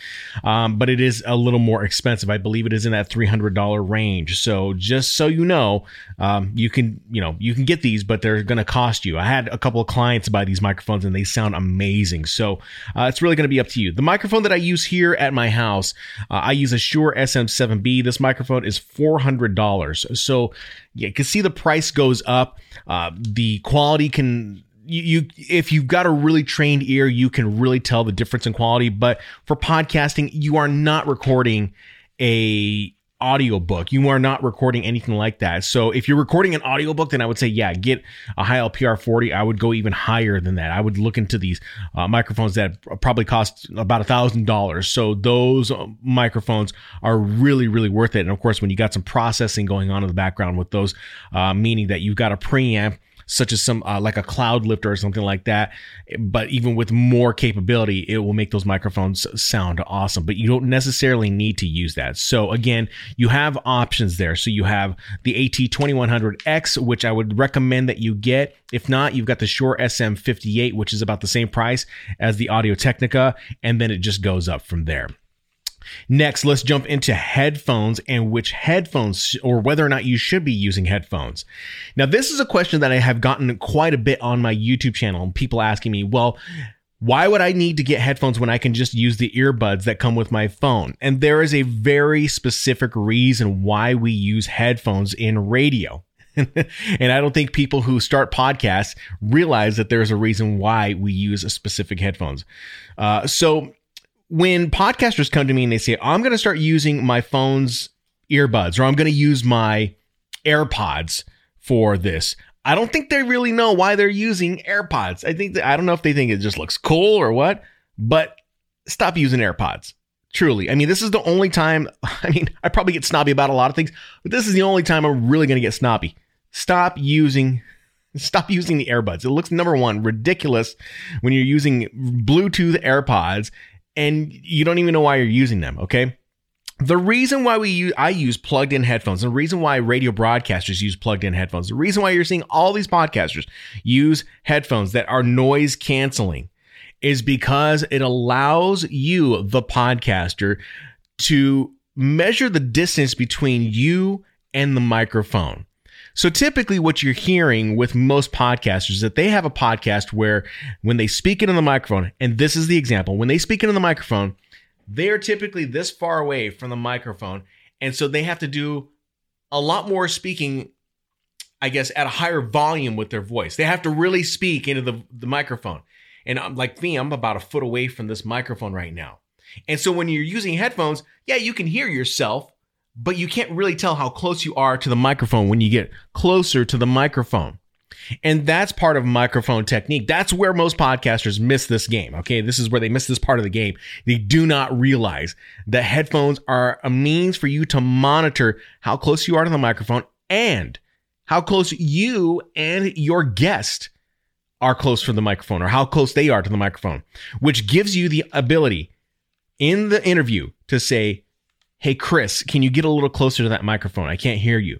um, but it is a little more expensive. I believe it is in that $300 range. So just so you know, um, you can you know you can get these, but they're going to cost you. I had a couple of clients buy these microphones and they sound amazing. So uh, it's really going to be up to you. The microphone that I use here at my house, uh, I use a Shure SM7B. This microphone is $400. So you can see the price goes up. Uh, the quality can you, you if you've got a really trained ear, you can really tell the difference in quality. But for podcasting, you are not recording a audiobook. You are not recording anything like that. So if you're recording an audiobook, then I would say, yeah, get a Heil PR40. I would go even higher than that. I would look into these uh, microphones that probably cost about a thousand dollars. So those uh, microphones are really, really worth it. And of course, when you got some processing going on in the background with those, uh, meaning that you've got a preamp such as some uh, like a Cloudlifter or something like that. But even with more capability, it will make those microphones sound awesome. But you don't necessarily need to use that. So again, you have options there. So you have the AT2100X, which I would recommend that you get. If not, you've got the Shure SM58, which is about the same price as the Audio Technica, and then it just goes up from there. Next, let's jump into headphones and which headphones or whether or not you should be using headphones. Now, this is a question that I have gotten quite a bit on my YouTube channel. People asking me, well, why would I need to get headphones when I can just use the earbuds that come with my phone? And there is a very specific reason why we use headphones in radio. and I don't think people who start podcasts realize that there's a reason why we use specific headphones. Uh, so when podcasters come to me and they say, I'm going to start using my phone's earbuds or I'm going to use my AirPods for this. I don't think they really know why they're using AirPods. I think that, I don't know if they think it just looks cool or what, but stop using AirPods. Truly. I mean, this is the only time, I mean, I probably get snobby about a lot of things, but this is the only time I'm really going to get snobby. Stop using Stop using the earbuds. It looks number one ridiculous when you're using Bluetooth AirPods and you don't even know why you're using them, okay? The reason why we use, I use plugged in headphones, the reason why radio broadcasters use plugged in headphones, the reason why you're seeing all these podcasters use headphones that are noise canceling is because it allows you, the podcaster, to measure the distance between you and the microphone. So typically what you're hearing with most podcasters is that they have a podcast where when they speak into the microphone, and this is the example, when they speak into the microphone, they are typically this far away from the microphone. And so they have to do a lot more speaking, I guess, at a higher volume with their voice. They have to really speak into the, the microphone. And I'm like me, I'm about a foot away from this microphone right now. And so when you're using headphones, yeah, you can hear yourself, but you can't really tell how close you are to the microphone when you get closer to the microphone. And that's part of microphone technique. That's where most podcasters miss this game. Okay. This is where they miss this part of the game. They do not realize that headphones are a means for you to monitor how close you are to the microphone and how close you and your guest are close to the microphone or how close they are to the microphone, which gives you the ability in the interview to say, Hey, Chris, can you get a little closer to that microphone? I can't hear you.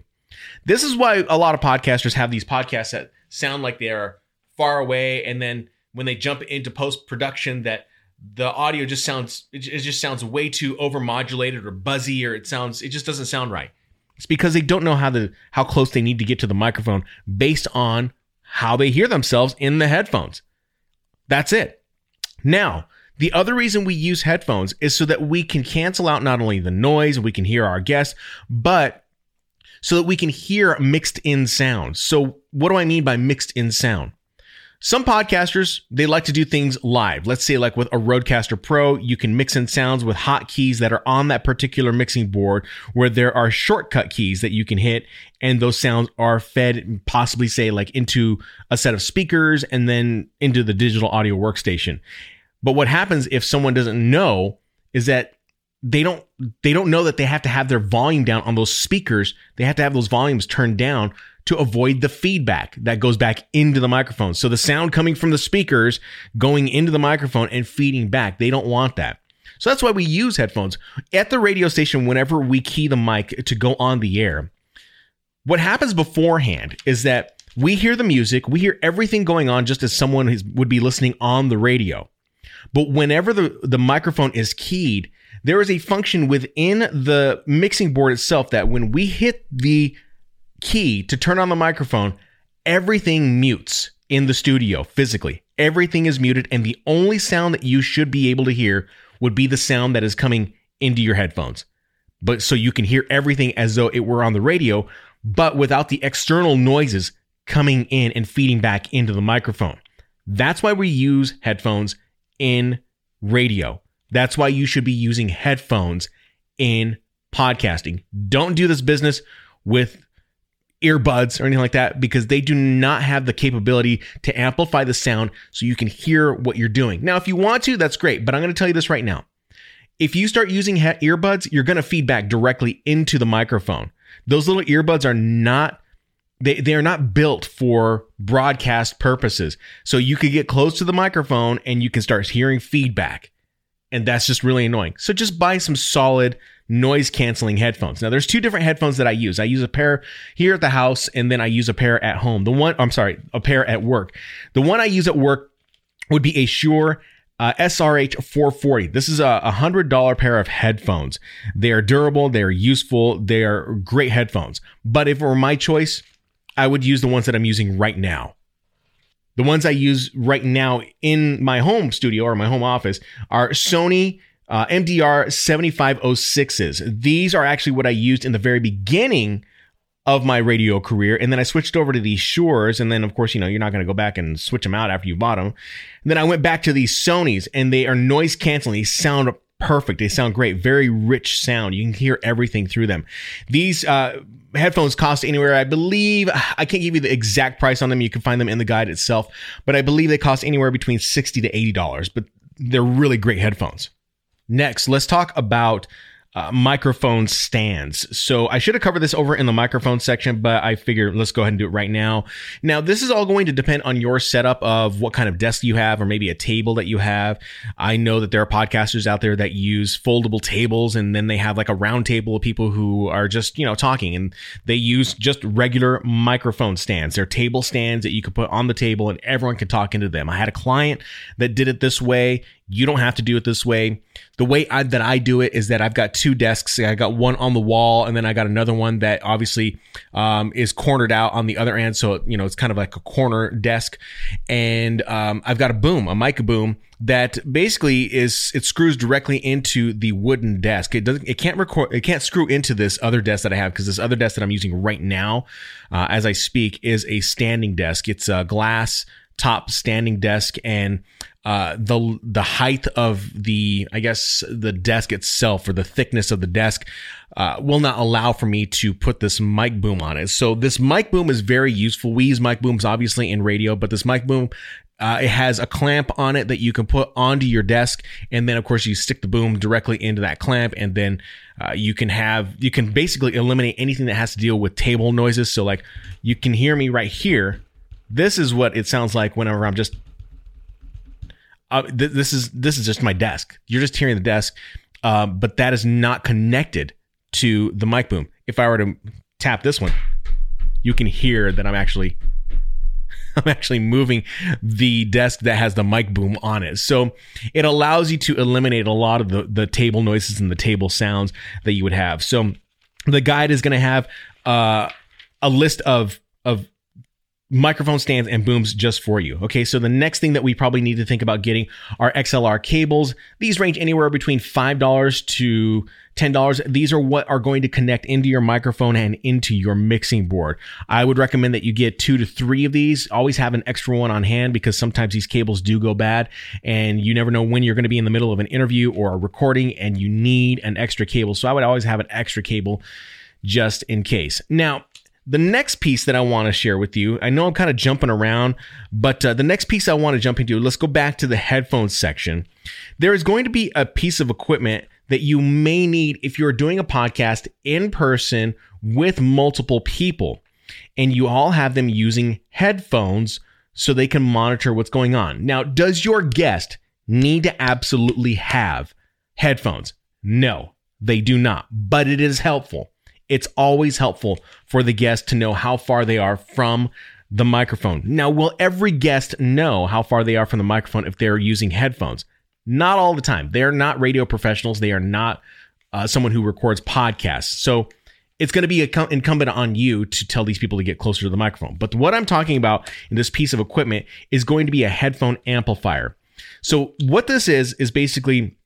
This is why a lot of podcasters have these podcasts that sound like they are far away. And then when they jump into post production, that the audio just sounds, it just sounds way too overmodulated or buzzy, or it sounds, it just doesn't sound right. It's because they don't know how the, how close they need to get to the microphone based on how they hear themselves in the headphones. That's it. Now, the other reason we use headphones is so that we can cancel out not only the noise, we can hear our guests, but so that we can hear mixed in sound. So what do I mean by mixed in sound? Some podcasters, they like to do things live. Let's say like with a Rodecaster Pro, you can mix in sounds with hotkeys that are on that particular mixing board where there are shortcut keys that you can hit and those sounds are fed possibly say like into a set of speakers and then into the digital audio workstation. But what happens if someone doesn't know is that they don't they don't know that they have to have their volume down on those speakers. They have to have those volumes turned down to avoid the feedback that goes back into the microphone. So the sound coming from the speakers going into the microphone and feeding back. They don't want that. So that's why we use headphones at the radio station whenever we key the mic to go on the air. What happens beforehand is that we hear the music, we hear everything going on just as someone would be listening on the radio. But whenever the, the microphone is keyed, there is a function within the mixing board itself that when we hit the key to turn on the microphone, everything mutes in the studio physically. Everything is muted, and the only sound that you should be able to hear would be the sound that is coming into your headphones. But so you can hear everything as though it were on the radio, but without the external noises coming in and feeding back into the microphone. That's why we use headphones in radio. That's why you should be using headphones in podcasting. Don't do this business with earbuds or anything like that because they do not have the capability to amplify the sound so you can hear what you're doing. Now, if you want to, that's great, but I'm going to tell you this right now. If you start using earbuds, you're going to feedback directly into the microphone. Those little earbuds are not they, they are not built for broadcast purposes. So you could get close to the microphone and you can start hearing feedback. And that's just really annoying. So just buy some solid noise canceling headphones. Now there's two different headphones that I use. I use a pair here at the house and then I use a pair at home. The one, I'm sorry, a pair at work. The one I use at work would be a Shure uh, SRH 440. This is a hundred dollar pair of headphones. They are durable. They are useful. They are great headphones. But if it were my choice, I would use the ones that I'm using right now. The ones I use right now in my home studio or my home office are Sony uh, MDR 7506s. These are actually what I used in the very beginning of my radio career. And then I switched over to these Shures. And then, of course, you know, you're not going to go back and switch them out after you bought them. And then I went back to these Sonys and they are noise canceling. They sound perfect. They sound great. Very rich sound. You can hear everything through them. These, uh, headphones cost anywhere, I believe, I can't give you the exact price on them. You can find them in the guide itself, but I believe they cost anywhere between 60 to $80, but they're really great headphones. Next, let's talk about uh, microphone stands. So I should have covered this over in the microphone section, but I figure let's go ahead and do it right now. Now, this is all going to depend on your setup of what kind of desk you have or maybe a table that you have. I know that there are podcasters out there that use foldable tables and then they have like a round table of people who are just, you know, talking and they use just regular microphone stands. They're table stands that you can put on the table and everyone can talk into them. I had a client that did it this way. You don't have to do it this way. The way I, that I do it is that I've got two desks. I got one on the wall, and then I got another one that obviously um, is cornered out on the other end. So you know it's kind of like a corner desk, and um, I've got a boom, a mic boom that basically is it screws directly into the wooden desk. It doesn't. It can't record. It can't screw into this other desk that I have because this other desk that I'm using right now, uh, as I speak, is a standing desk. It's a glass top standing desk and uh, the the height of the I guess the desk itself or the thickness of the desk uh, will not allow for me to put this mic boom on it. So this mic boom is very useful. We use mic booms obviously in radio, but this mic boom uh, it has a clamp on it that you can put onto your desk, and then of course you stick the boom directly into that clamp, and then uh, you can have you can basically eliminate anything that has to deal with table noises. So like you can hear me right here. This is what it sounds like whenever I'm just uh, th- this is this is just my desk. You're just hearing the desk, uh, but that is not connected to the mic boom. If I were to tap this one, you can hear that I'm actually I'm actually moving the desk that has the mic boom on it. So it allows you to eliminate a lot of the, the table noises and the table sounds that you would have. So the guide is going to have uh, a list of microphone stands and booms just for you. Okay, so the next thing that we probably need to think about getting are XLR cables. These range anywhere between $5 to $10. These are what are going to connect into your microphone and into your mixing board. I would recommend that you get two to three of these. Always have an extra one on hand because sometimes these cables do go bad and you never know when you're going to be in the middle of an interview or a recording and you need an extra cable. So I would always have an extra cable just in case. Now, the next piece that I want to share with you, I know I'm kind of jumping around, but uh, the next piece I want to jump into, let's go back to the headphones section. There is going to be a piece of equipment that you may need if you're doing a podcast in person with multiple people and you all have them using headphones so they can monitor what's going on. Now, does your guest need to absolutely have headphones? No, they do not, but it is helpful it's always helpful for the guest to know how far they are from the microphone. Now, will every guest know how far they are from the microphone if they're using headphones? Not all the time. They're not radio professionals. They are not uh, someone who records podcasts. So it's going to be incumbent on you to tell these people to get closer to the microphone. But what I'm talking about in this piece of equipment is going to be a headphone amplifier. So what this is, is basically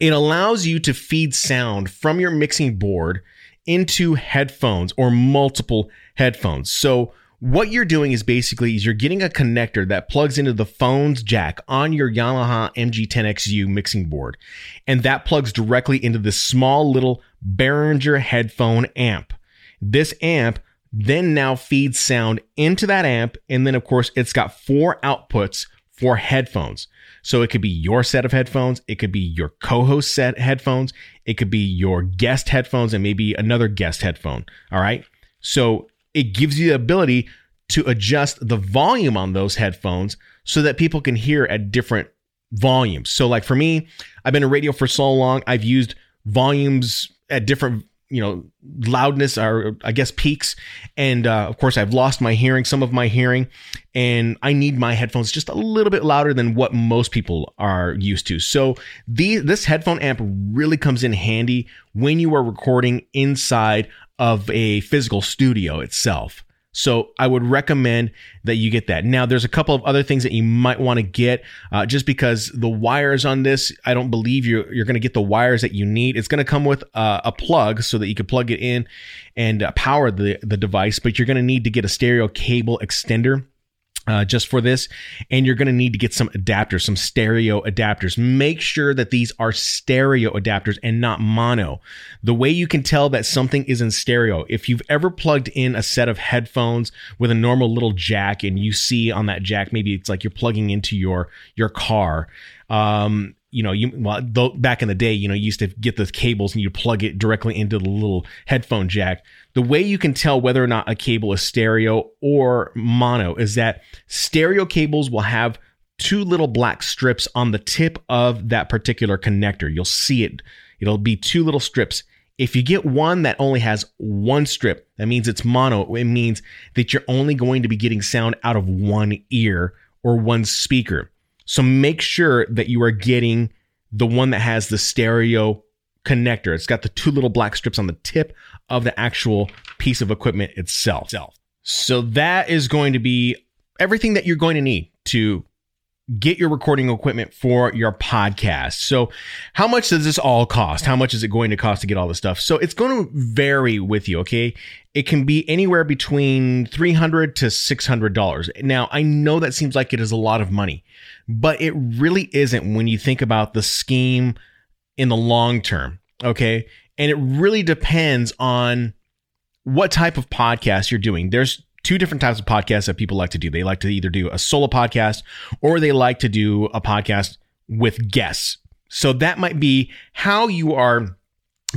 it allows you to feed sound from your mixing board into headphones or multiple headphones. So what you're doing is basically is you're getting a connector that plugs into the phone's jack on your Yamaha MG10XU mixing board, and that plugs directly into this small little Behringer headphone amp. This amp then now feeds sound into that amp, and then of course it's got four outputs for headphones. So it could be your set of headphones, it could be your co-host set headphones, it could be your guest headphones, and maybe another guest headphone. All right. So it gives you the ability to adjust the volume on those headphones so that people can hear at different volumes. So, like for me, I've been in radio for so long, I've used volumes at different you know loudness or i guess peaks. And uh, of course i've lost my hearing some of my hearing. And i need my headphones just a little bit louder than what most people are used to. So the this headphone amp really comes in handy when you are recording inside of a physical studio itself so I would recommend that you get that. Now, there's a couple of other things that you might want to get, uh, just because the wires on this, I don't believe you're you're going to get the wires that you need. It's going to come with uh, a plug so that you can plug it in and uh, power the the device, but you're going to need to get a stereo cable extender uh, just for this. And you're going to need to get some adapters, some stereo adapters. Make sure that these are stereo adapters and not mono. The way you can tell that something is in stereo, if you've ever plugged in a set of headphones with a normal little jack and you see on that jack, maybe it's like you're plugging into your, your car. Um, you know, you well, back in the day, you know, you used to get the cables and you plug it directly into the little headphone jack. The way you can tell whether or not a cable is stereo or mono is that stereo cables will have two little black strips on the tip of that particular connector. You'll see it. It'll be two little strips. If you get one that only has one strip, that means it's mono. It means that you're only going to be getting sound out of one ear or one speaker. So make sure that you are getting the one that has the stereo connector. It's got the two little black strips on the tip of the actual piece of equipment itself. So that is going to be everything that you're going to need to get your recording equipment for your podcast. So, how much does this all cost? How much is it going to cost to get all this stuff? So, it's going to vary with you, okay? It can be anywhere between 300 to $600. Now, I know that seems like it is a lot of money, but it really isn't when you think about the scheme in the long term, okay? And it really depends on what type of podcast you're doing. There's two different types of podcasts that people like to do. They like to either do a solo podcast or they like to do a podcast with guests. So that might be how you are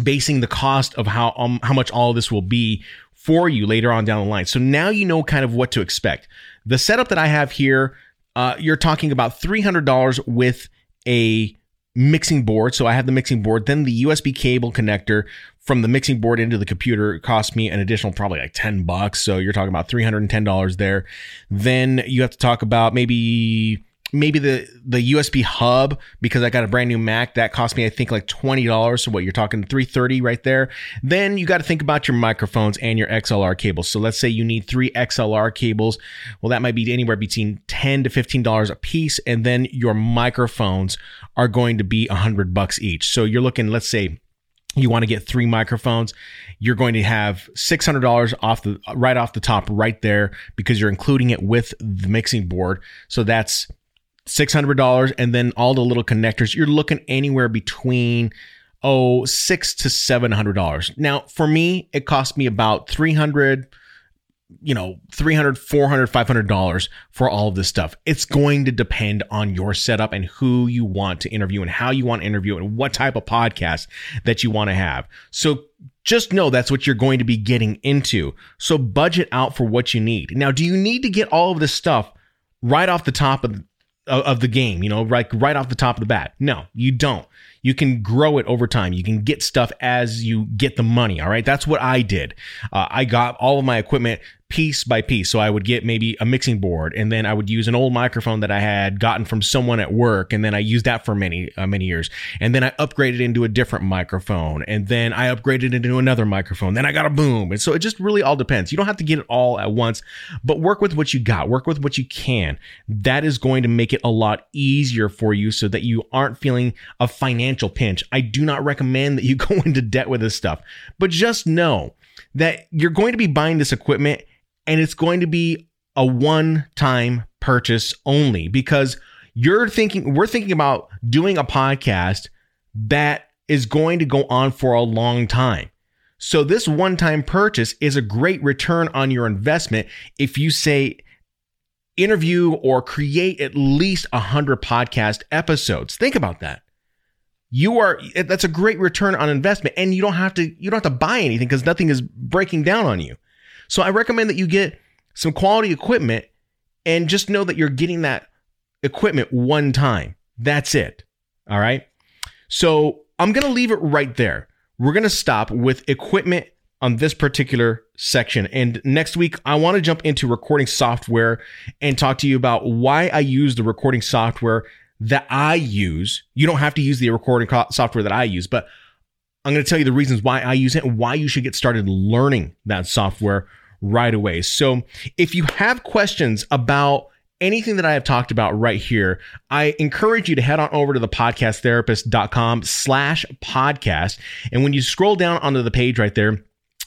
basing the cost of how um, how much all this will be for you later on down the line. So now you know kind of what to expect. The setup that I have here, uh, you're talking about three hundred dollars with a mixing board. So I have the mixing board, then the USB cable connector from the mixing board into the computer cost me an additional probably like 10 bucks. So you're talking about $310 there. Then you have to talk about maybe maybe the the USB hub because I got a brand new Mac that cost me I think like twenty dollars. So what you're talking three thirty right there. Then you got to think about your microphones and your XLR cables. So let's say you need three XLR cables. Well, that might be anywhere between ten to fifteen dollars a piece, and then your microphones are going to be a hundred bucks each. So you're looking, let's say you want to get three microphones you're going to have $600 off the right off the top right there because you're including it with the mixing board so that's $600 and then all the little connectors you're looking anywhere between oh six to seven hundred dollars. Now for me it cost me about 300 you know 300 400 500 dollars for all of this stuff. It's going to depend on your setup and who you want to interview and how you want to interview and what type of podcast that you want to have. So just know that's what you're going to be getting into. So budget out for what you need. Now do you need to get all of this stuff right off the top of of the game, you know, like right off the top of the bat. No, you don't. You can grow it over time. You can get stuff as you get the money. All right. That's what I did. Uh, I got all of my equipment piece by piece. So I would get maybe a mixing board and then I would use an old microphone that I had gotten from someone at work. And then I used that for many, uh, many years. And then I upgraded into a different microphone. And then I upgraded into another microphone. Then I got a boom. And so it just really all depends. You don't have to get it all at once, but work with what you got, work with what you can. That is going to make it a lot easier for you so that you aren't feeling a financial pinch. I do not recommend that you go into debt with this stuff, but just know that you're going to be buying this equipment and it's going to be a one time purchase only because you're thinking, we're thinking about doing a podcast that is going to go on for a long time. So this one time purchase is a great return on your investment if you say interview or create at least 100 podcast episodes. Think about that. You are that's a great return on investment and you don't have to you don't have to buy anything cuz nothing is breaking down on you. So I recommend that you get some quality equipment and just know that you're getting that equipment one time. That's it. All right? So I'm going to leave it right there we're going to stop with equipment on this particular section. And next week, I want to jump into recording software and talk to you about why I use the recording software that I use. You don't have to use the recording software that I use, but I'm going to tell you the reasons why I use it and why you should get started learning that software right away. So if you have questions about anything that I have talked about right here, I encourage you to head on over to the podcasttherapist.com slash podcast. And when you scroll down onto the page right there,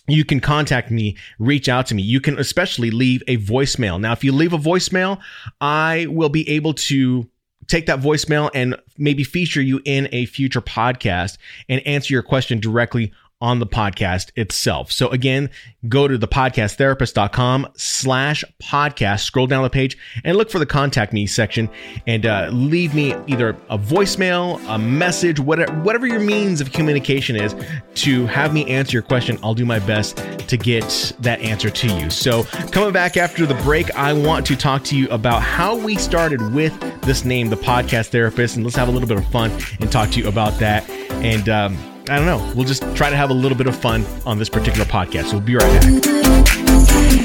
you can contact me, reach out to me. You can especially leave a voicemail. Now, if you leave a voicemail, I will be able to take that voicemail and maybe feature you in a future podcast and answer your question directly on the podcast itself. So again, go to the podcasttherapist.com slash podcast, scroll down the page and look for the contact me section and uh, leave me either a voicemail, a message, whatever, whatever your means of communication is to have me answer your question. I'll do my best to get that answer to you. So coming back after the break, I want to talk to you about how we started with this name, the podcast therapist, and let's have a little bit of fun and talk to you about that. And, um, I don't know. We'll just try to have a little bit of fun on this particular podcast. We'll be right back.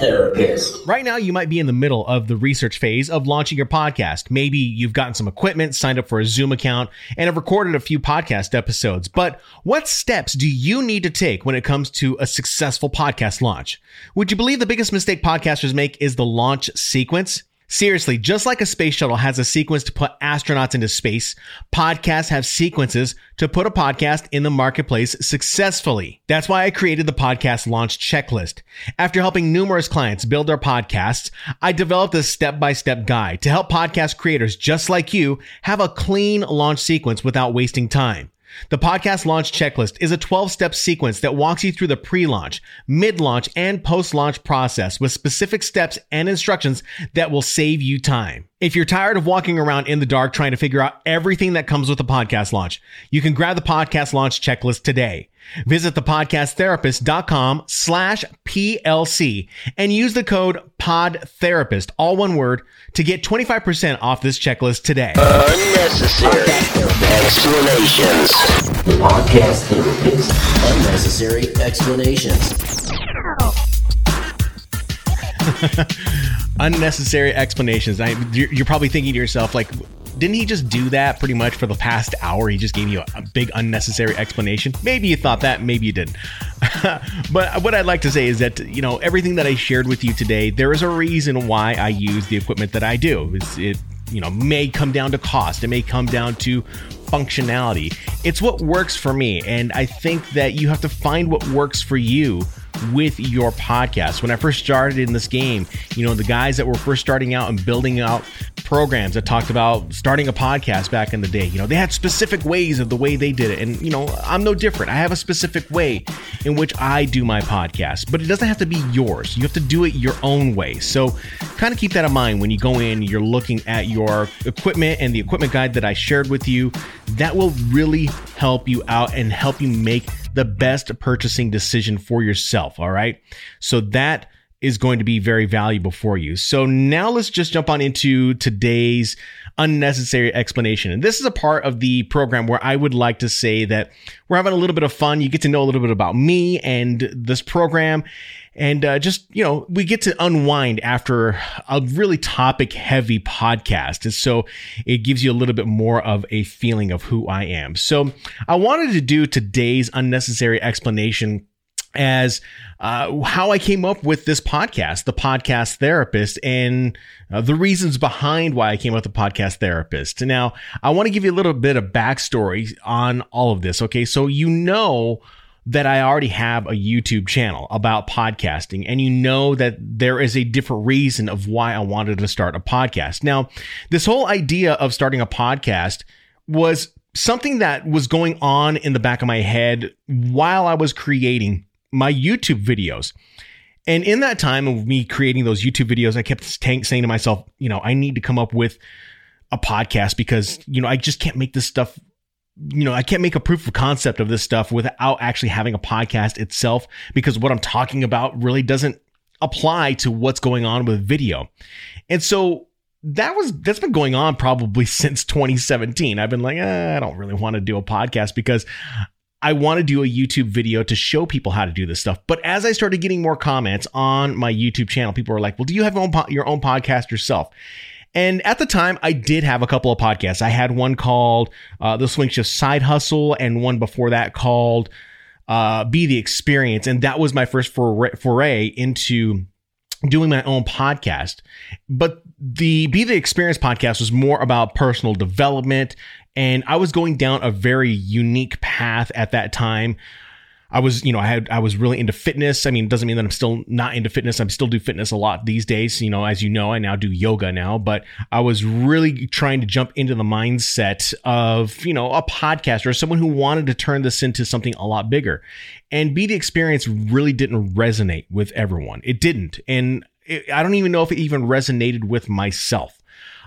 Therapist. Right now, you might be in the middle of the research phase of launching your podcast. Maybe you've gotten some equipment, signed up for a Zoom account, and have recorded a few podcast episodes. But what steps do you need to take when it comes to a successful podcast launch? Would you believe the biggest mistake podcasters make is the launch sequence? Seriously, just like a space shuttle has a sequence to put astronauts into space, podcasts have sequences to put a podcast in the marketplace successfully. That's why I created the podcast launch checklist. After helping numerous clients build their podcasts, I developed a step-by-step guide to help podcast creators just like you have a clean launch sequence without wasting time. The podcast launch checklist is a 12 step sequence that walks you through the pre launch, mid launch, and post launch process with specific steps and instructions that will save you time. If you're tired of walking around in the dark trying to figure out everything that comes with a podcast launch, you can grab the podcast launch checklist today. Visit thepodcasttherapist.com slash PLC and use the code PODTherapist, all one word, to get 25% off this checklist today. Unnecessary explanations. The podcast therapist. Unnecessary explanations. Unnecessary explanations. I, you're, you're probably thinking to yourself, like, didn't he just do that pretty much for the past hour? He just gave you a, a big unnecessary explanation. Maybe you thought that, maybe you didn't. but what I'd like to say is that, you know, everything that I shared with you today, there is a reason why I use the equipment that I do. It's, it, you know, may come down to cost. It may come down to functionality. It's what works for me. And I think that you have to find what works for you with your podcast. When I first started in this game, you know, the guys that were first starting out and building out programs that talked about starting a podcast back in the day, you know, they had specific ways of the way they did it. And, you know, I'm no different. I have a specific way in which I do my podcast, but it doesn't have to be yours. You have to do it your own way. So kind of keep that in mind when you go in, you're looking at your equipment and the equipment guide that I shared with you. That will really help you out and help you make the best purchasing decision for yourself. All right. So that is going to be very valuable for you. So now let's just jump on into today's unnecessary explanation. And this is a part of the program where I would like to say that we're having a little bit of fun. You get to know a little bit about me and this program and uh, just you know we get to unwind after a really topic heavy podcast and so it gives you a little bit more of a feeling of who i am so i wanted to do today's unnecessary explanation as uh, how I came up with this podcast, the podcast therapist, and uh, the reasons behind why I came up with the podcast therapist. Now, I want to give you a little bit of backstory on all of this. Okay, so you know that I already have a YouTube channel about podcasting, and you know that there is a different reason of why I wanted to start a podcast. Now, this whole idea of starting a podcast was something that was going on in the back of my head while I was creating my YouTube videos. And in that time of me creating those YouTube videos, I kept saying to myself, you know, I need to come up with a podcast because, you know, I just can't make this stuff, you know, I can't make a proof of concept of this stuff without actually having a podcast itself because what I'm talking about really doesn't apply to what's going on with video. And so that was that's been going on probably since 2017. I've been like, eh, I don't really want to do a podcast because I want to do a YouTube video to show people how to do this stuff. But as I started getting more comments on my YouTube channel, people were like, "Well, do you have your own, po- your own podcast yourself?" And at the time, I did have a couple of podcasts. I had one called uh, The Swing Shift Side Hustle, and one before that called uh, Be the Experience, and that was my first foray, foray into doing my own podcast. But the Be the Experience podcast was more about personal development and I was going down a very unique path at that time. I was, you know, I had, I was really into fitness. I mean, it doesn't mean that I'm still not into fitness. I still do fitness a lot these days. You know, as you know, I now do yoga now, but I was really trying to jump into the mindset of, you know, a podcaster or someone who wanted to turn this into something a lot bigger. And Be the Experience really didn't resonate with everyone. It didn't. And it, I don't even know if it even resonated with myself.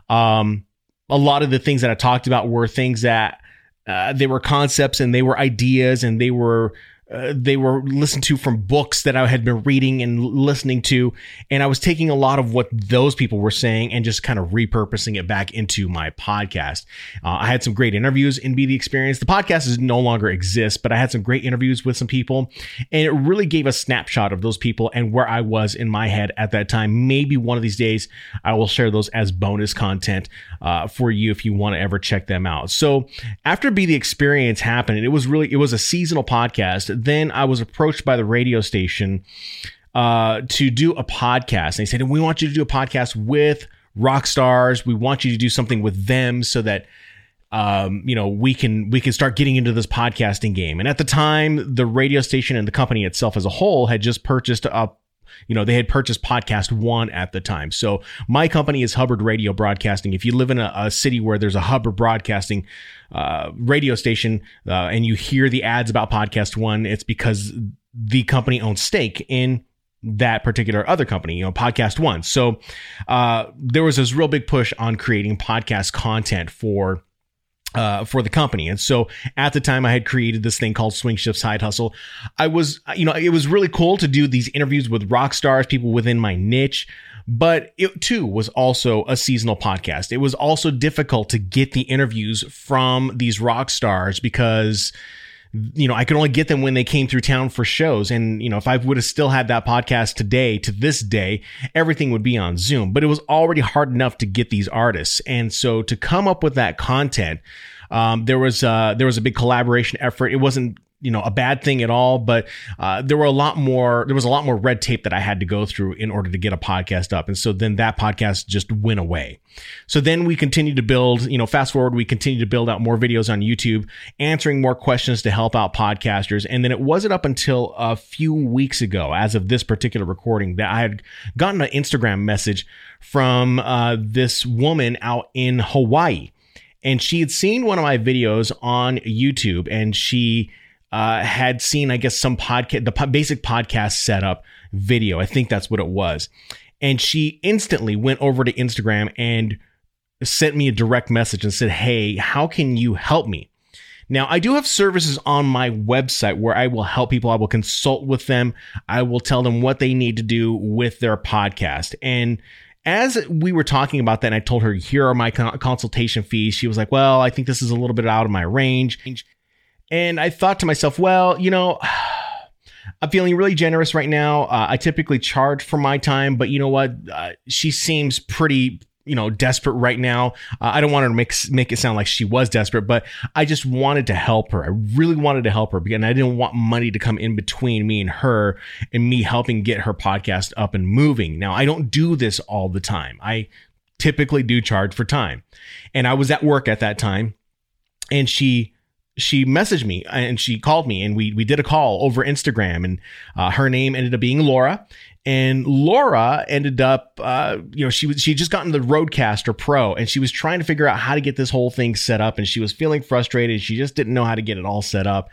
Um, a lot of the things that I talked about were things that uh, they were concepts and they were ideas and they were uh, they were listened to from books that I had been reading and listening to. And I was taking a lot of what those people were saying and just kind of repurposing it back into my podcast. Uh, I had some great interviews in Be the Experience. The podcast is no longer exists, but I had some great interviews with some people and it really gave a snapshot of those people and where I was in my head at that time. Maybe one of these days I will share those as bonus content uh, for you if you want to ever check them out. So after Be the Experience happened, it was really, it was a seasonal podcast then I was approached by the radio station uh, to do a podcast. And they said, We want you to do a podcast with rock stars. We want you to do something with them so that um, you know, we can we can start getting into this podcasting game. And at the time, the radio station and the company itself as a whole had just purchased a you know, they had purchased Podcast One at the time. So my company is Hubbard Radio Broadcasting. If you live in a, a city where there's a Hubbard Broadcasting uh, radio station uh, and you hear the ads about Podcast One, it's because the company owns stake in that particular other company, you know, Podcast One. So uh, there was this real big push on creating podcast content for uh, for the company. And so at the time I had created this thing called Swing Shift Side Hustle. I was, you know, it was really cool to do these interviews with rock stars, people within my niche. But it too was also a seasonal podcast. It was also difficult to get the interviews from these rock stars because you know, I could only get them when they came through town for shows. And, you know, if I would have still had that podcast today to this day, everything would be on Zoom. But it was already hard enough to get these artists. And so to come up with that content, um, there was uh, there was a big collaboration effort. It wasn't you know a bad thing at all but uh, there were a lot more there was a lot more red tape that i had to go through in order to get a podcast up. And so then that podcast just went away. So then we continued to build you know fast forward we continued to build out more videos on youtube answering more questions to help out podcasters. And then it wasn't up until a few weeks ago as of this particular recording that i had gotten an instagram message from uh, this woman out in hawaii. And she had seen one of my videos on YouTube and she uh, had seen, I guess, some podcast, the po- basic podcast setup video. I think that's what it was. And she instantly went over to Instagram and sent me a direct message and said, Hey, how can you help me? Now, I do have services on my website where I will help people. I will consult with them. I will tell them what they need to do with their podcast. And as we were talking about that, and I told her, here are my consultation fees. She was like, well, I think this is a little bit out of my range. And I thought to myself, well, you know, I'm feeling really generous right now. Uh, I typically charge for my time, but you know what? Uh, she seems pretty you know desperate right now. Uh, I don't want her to make make it sound like she was desperate, but I just wanted to help her. I really wanted to help her because I didn't want money to come in between me and her and me helping get her podcast up and moving. Now I don't do this all the time. I typically do charge for time, and I was at work at that time, and she she messaged me and she called me and we we did a call over Instagram and uh, her name ended up being Laura and Laura ended up, uh, you know, she was she just gotten the Rodecaster Pro, and she was trying to figure out how to get this whole thing set up, and she was feeling frustrated. She just didn't know how to get it all set up,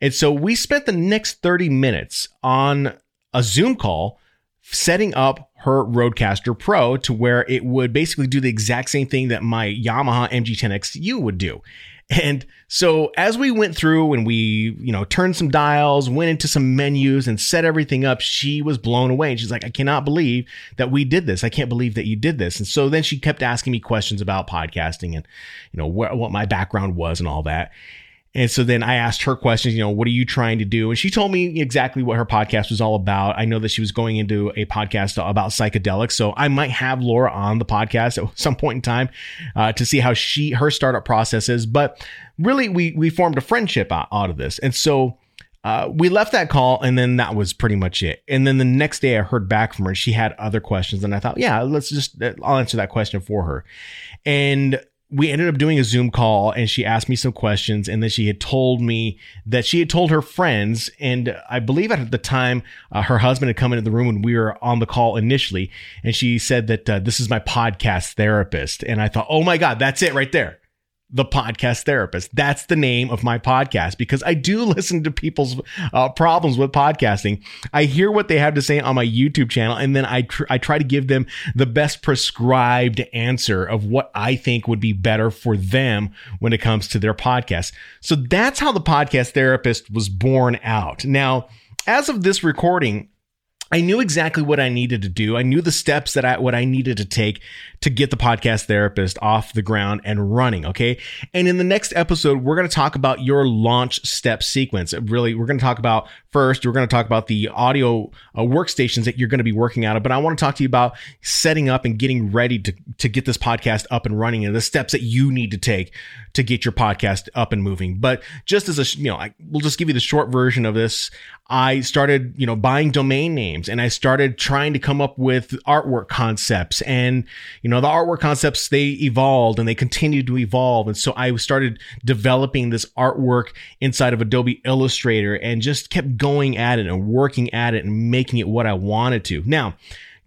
and so we spent the next thirty minutes on a Zoom call setting up her Rodecaster Pro to where it would basically do the exact same thing that my Yamaha MG10XU would do. And so as we went through and we, you know, turned some dials, went into some menus and set everything up, she was blown away. And she's like, I cannot believe that we did this. I can't believe that you did this. And so then she kept asking me questions about podcasting and, you know, wh- what my background was and all that. And so then I asked her questions, you know, what are you trying to do? And she told me exactly what her podcast was all about. I know that she was going into a podcast about psychedelics. So I might have Laura on the podcast at some point in time uh, to see how she, her startup process is. But really, we, we formed a friendship out, out of this. And so, uh, we left that call and then that was pretty much it. And then the next day I heard back from her. She had other questions and I thought, yeah, let's just, I'll answer that question for her. And we ended up doing a Zoom call and she asked me some questions and then she had told me that she had told her friends and I believe at the time uh, her husband had come into the room when we were on the call initially and she said that uh, this is my podcast therapist. And I thought oh my god that's it right there the podcast therapist. That's the name of my podcast because I do listen to people's uh, problems with podcasting. I hear what they have to say on my YouTube channel, and then I tr- I try to give them the best prescribed answer of what I think would be better for them when it comes to their podcast. So that's how the podcast therapist was born out. Now, as of this recording, I knew exactly what I needed to do. I knew the steps that I, what I needed to take to get the podcast therapist off the ground and running. Okay. And in the next episode, we're going to talk about your launch step sequence. Really, we're going to talk about first, we're going to talk about the audio uh, workstations that you're going to be working out of, but I want to talk to you about setting up and getting ready to, to get this podcast up and running and the steps that you need to take to get your podcast up and moving. But just as a, you know, I, we'll just give you the short version of this. I started, you know, buying domain names and I started trying to come up with artwork concepts and, you know, the artwork concepts, they evolved and they continued to evolve. And so I started developing this artwork inside of Adobe Illustrator and just kept going at it and working at it and making it what I wanted to. Now,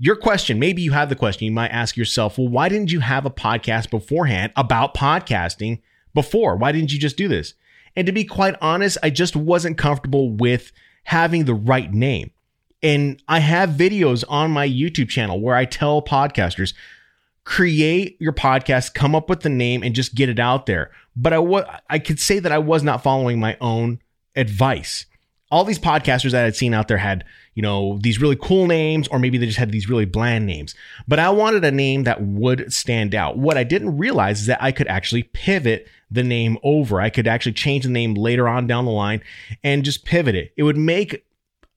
your question, maybe you have the question, you might ask yourself, well, why didn't you have a podcast beforehand about podcasting before? Why didn't you just do this? And to be quite honest, I just wasn't comfortable with having the right name. And I have videos on my YouTube channel where I tell podcasters, create your podcast, come up with the name, and just get it out there. But I I could say that I was not following my own advice. All these podcasters that I'd seen out there had, you know, these really cool names, or maybe they just had these really bland names. But I wanted a name that would stand out. What I didn't realize is that I could actually pivot the name over. I could actually change the name later on down the line and just pivot it. It would make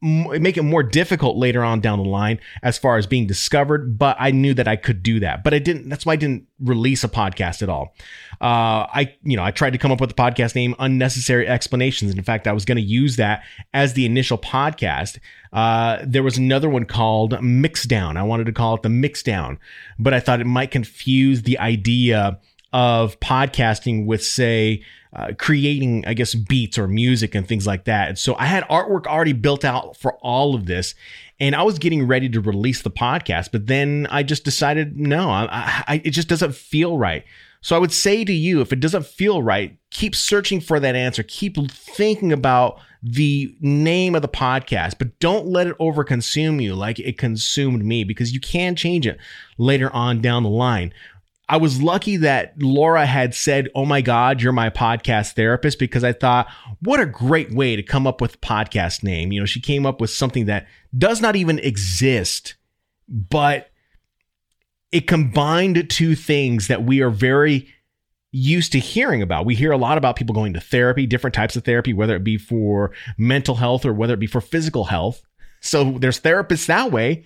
make it more difficult later on down the line as far as being discovered, but I knew that I could do that. But I didn't, that's why I didn't release a podcast at all. Uh, I, you know, I tried to come up with a podcast name Unnecessary Explanations. In fact, I was going to use that as the initial podcast. Uh, there was another one called Mixdown. I wanted to call it the Mixdown, but I thought it might confuse the idea of podcasting with, say, uh, creating, I guess, beats or music and things like that. And so I had artwork already built out for all of this. And I was getting ready to release the podcast, but then I just decided, no, I, I, it just doesn't feel right. So I would say to you, if it doesn't feel right, keep searching for that answer. Keep thinking about the name of the podcast, but don't let it overconsume you like it consumed me because you can change it later on down the line. I was lucky that Laura had said, Oh my God, you're my podcast therapist, because I thought, what a great way to come up with a podcast name. You know, she came up with something that does not even exist, but it combined two things that we are very used to hearing about. We hear a lot about people going to therapy, different types of therapy, whether it be for mental health or whether it be for physical health. So there's therapists that way.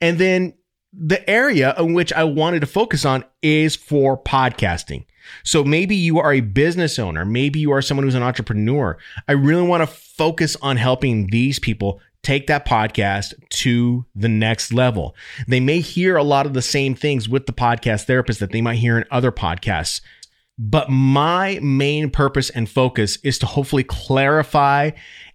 And then the area in which I wanted to focus on is for podcasting. So maybe you are a business owner, maybe you are someone who's an entrepreneur. I really want to focus on helping these people take that podcast to the next level. They may hear a lot of the same things with the podcast therapist that they might hear in other podcasts. But my main purpose and focus is to hopefully clarify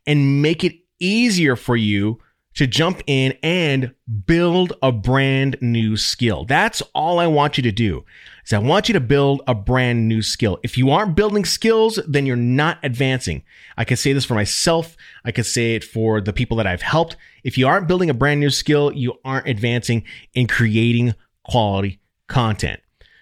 and make it easier for you to jump in and build a brand new skill. That's all I want you to do. Is I want you to build a brand new skill. If you aren't building skills, then you're not advancing. I can say this for myself. I could say it for the people that I've helped. If you aren't building a brand new skill, you aren't advancing in creating quality content.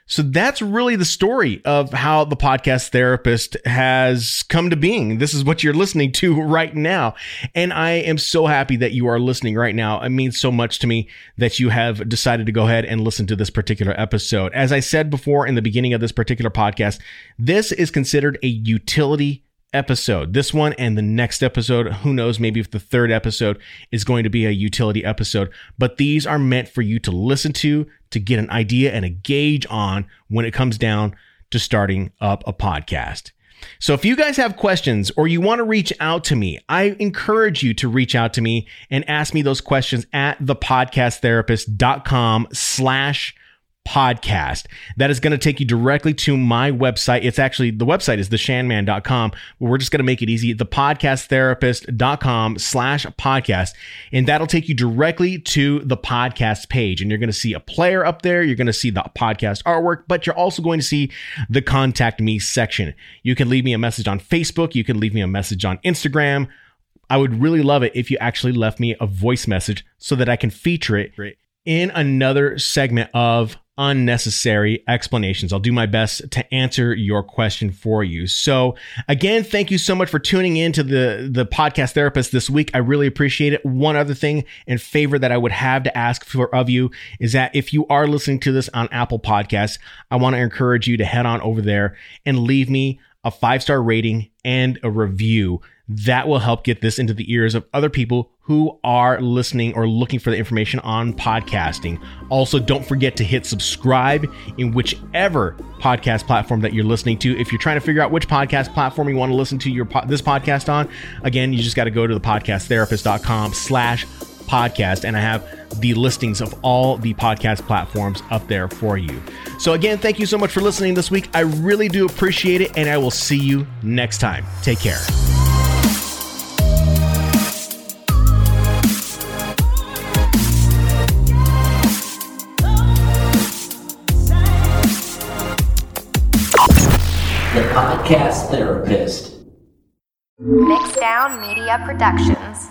So that's really the story of how the podcast therapist has come to being. This is what you're listening to right now. And I am so happy that you are listening right now. It means so much to me that you have decided to go ahead and listen to this particular episode. As I said before in the beginning of this particular podcast, this is considered a utility episode. This one and the next episode, who knows, maybe if the third episode is going to be a utility episode, but these are meant for you to listen to, to get an idea and a gauge on when it comes down to starting up a podcast. So if you guys have questions or you want to reach out to me, I encourage you to reach out to me and ask me those questions at thepodcasttherapist.com slash podcast. That is going to take you directly to my website. It's actually, the website is theshanman.com, but we're just going to make it easy. Thepodcasttherapist.com slash podcast. And that'll take you directly to the podcast page. And you're going to see a player up there. You're going to see the podcast artwork, but you're also going to see the contact me section. You can leave me a message on Facebook. You can leave me a message on Instagram. I would really love it if you actually left me a voice message so that I can feature it in another segment of unnecessary explanations. I'll do my best to answer your question for you. So again, thank you so much for tuning in to the, the podcast therapist this week. I really appreciate it. One other thing and favor that I would have to ask for of you is that if you are listening to this on Apple Podcasts, I want to encourage you to head on over there and leave me a five star rating and a review that will help get this into the ears of other people who are listening or looking for the information on podcasting. Also, don't forget to hit subscribe in whichever podcast platform that you're listening to. If you're trying to figure out which podcast platform you want to listen to your this podcast on, again, you just got to go to the podcasttherapist.com slash podcast and I have the listings of all the podcast platforms up there for you. So again, thank you so much for listening this week. I really do appreciate it and I will see you next time. Take care. Podcast Therapist. Mixdown Media Productions.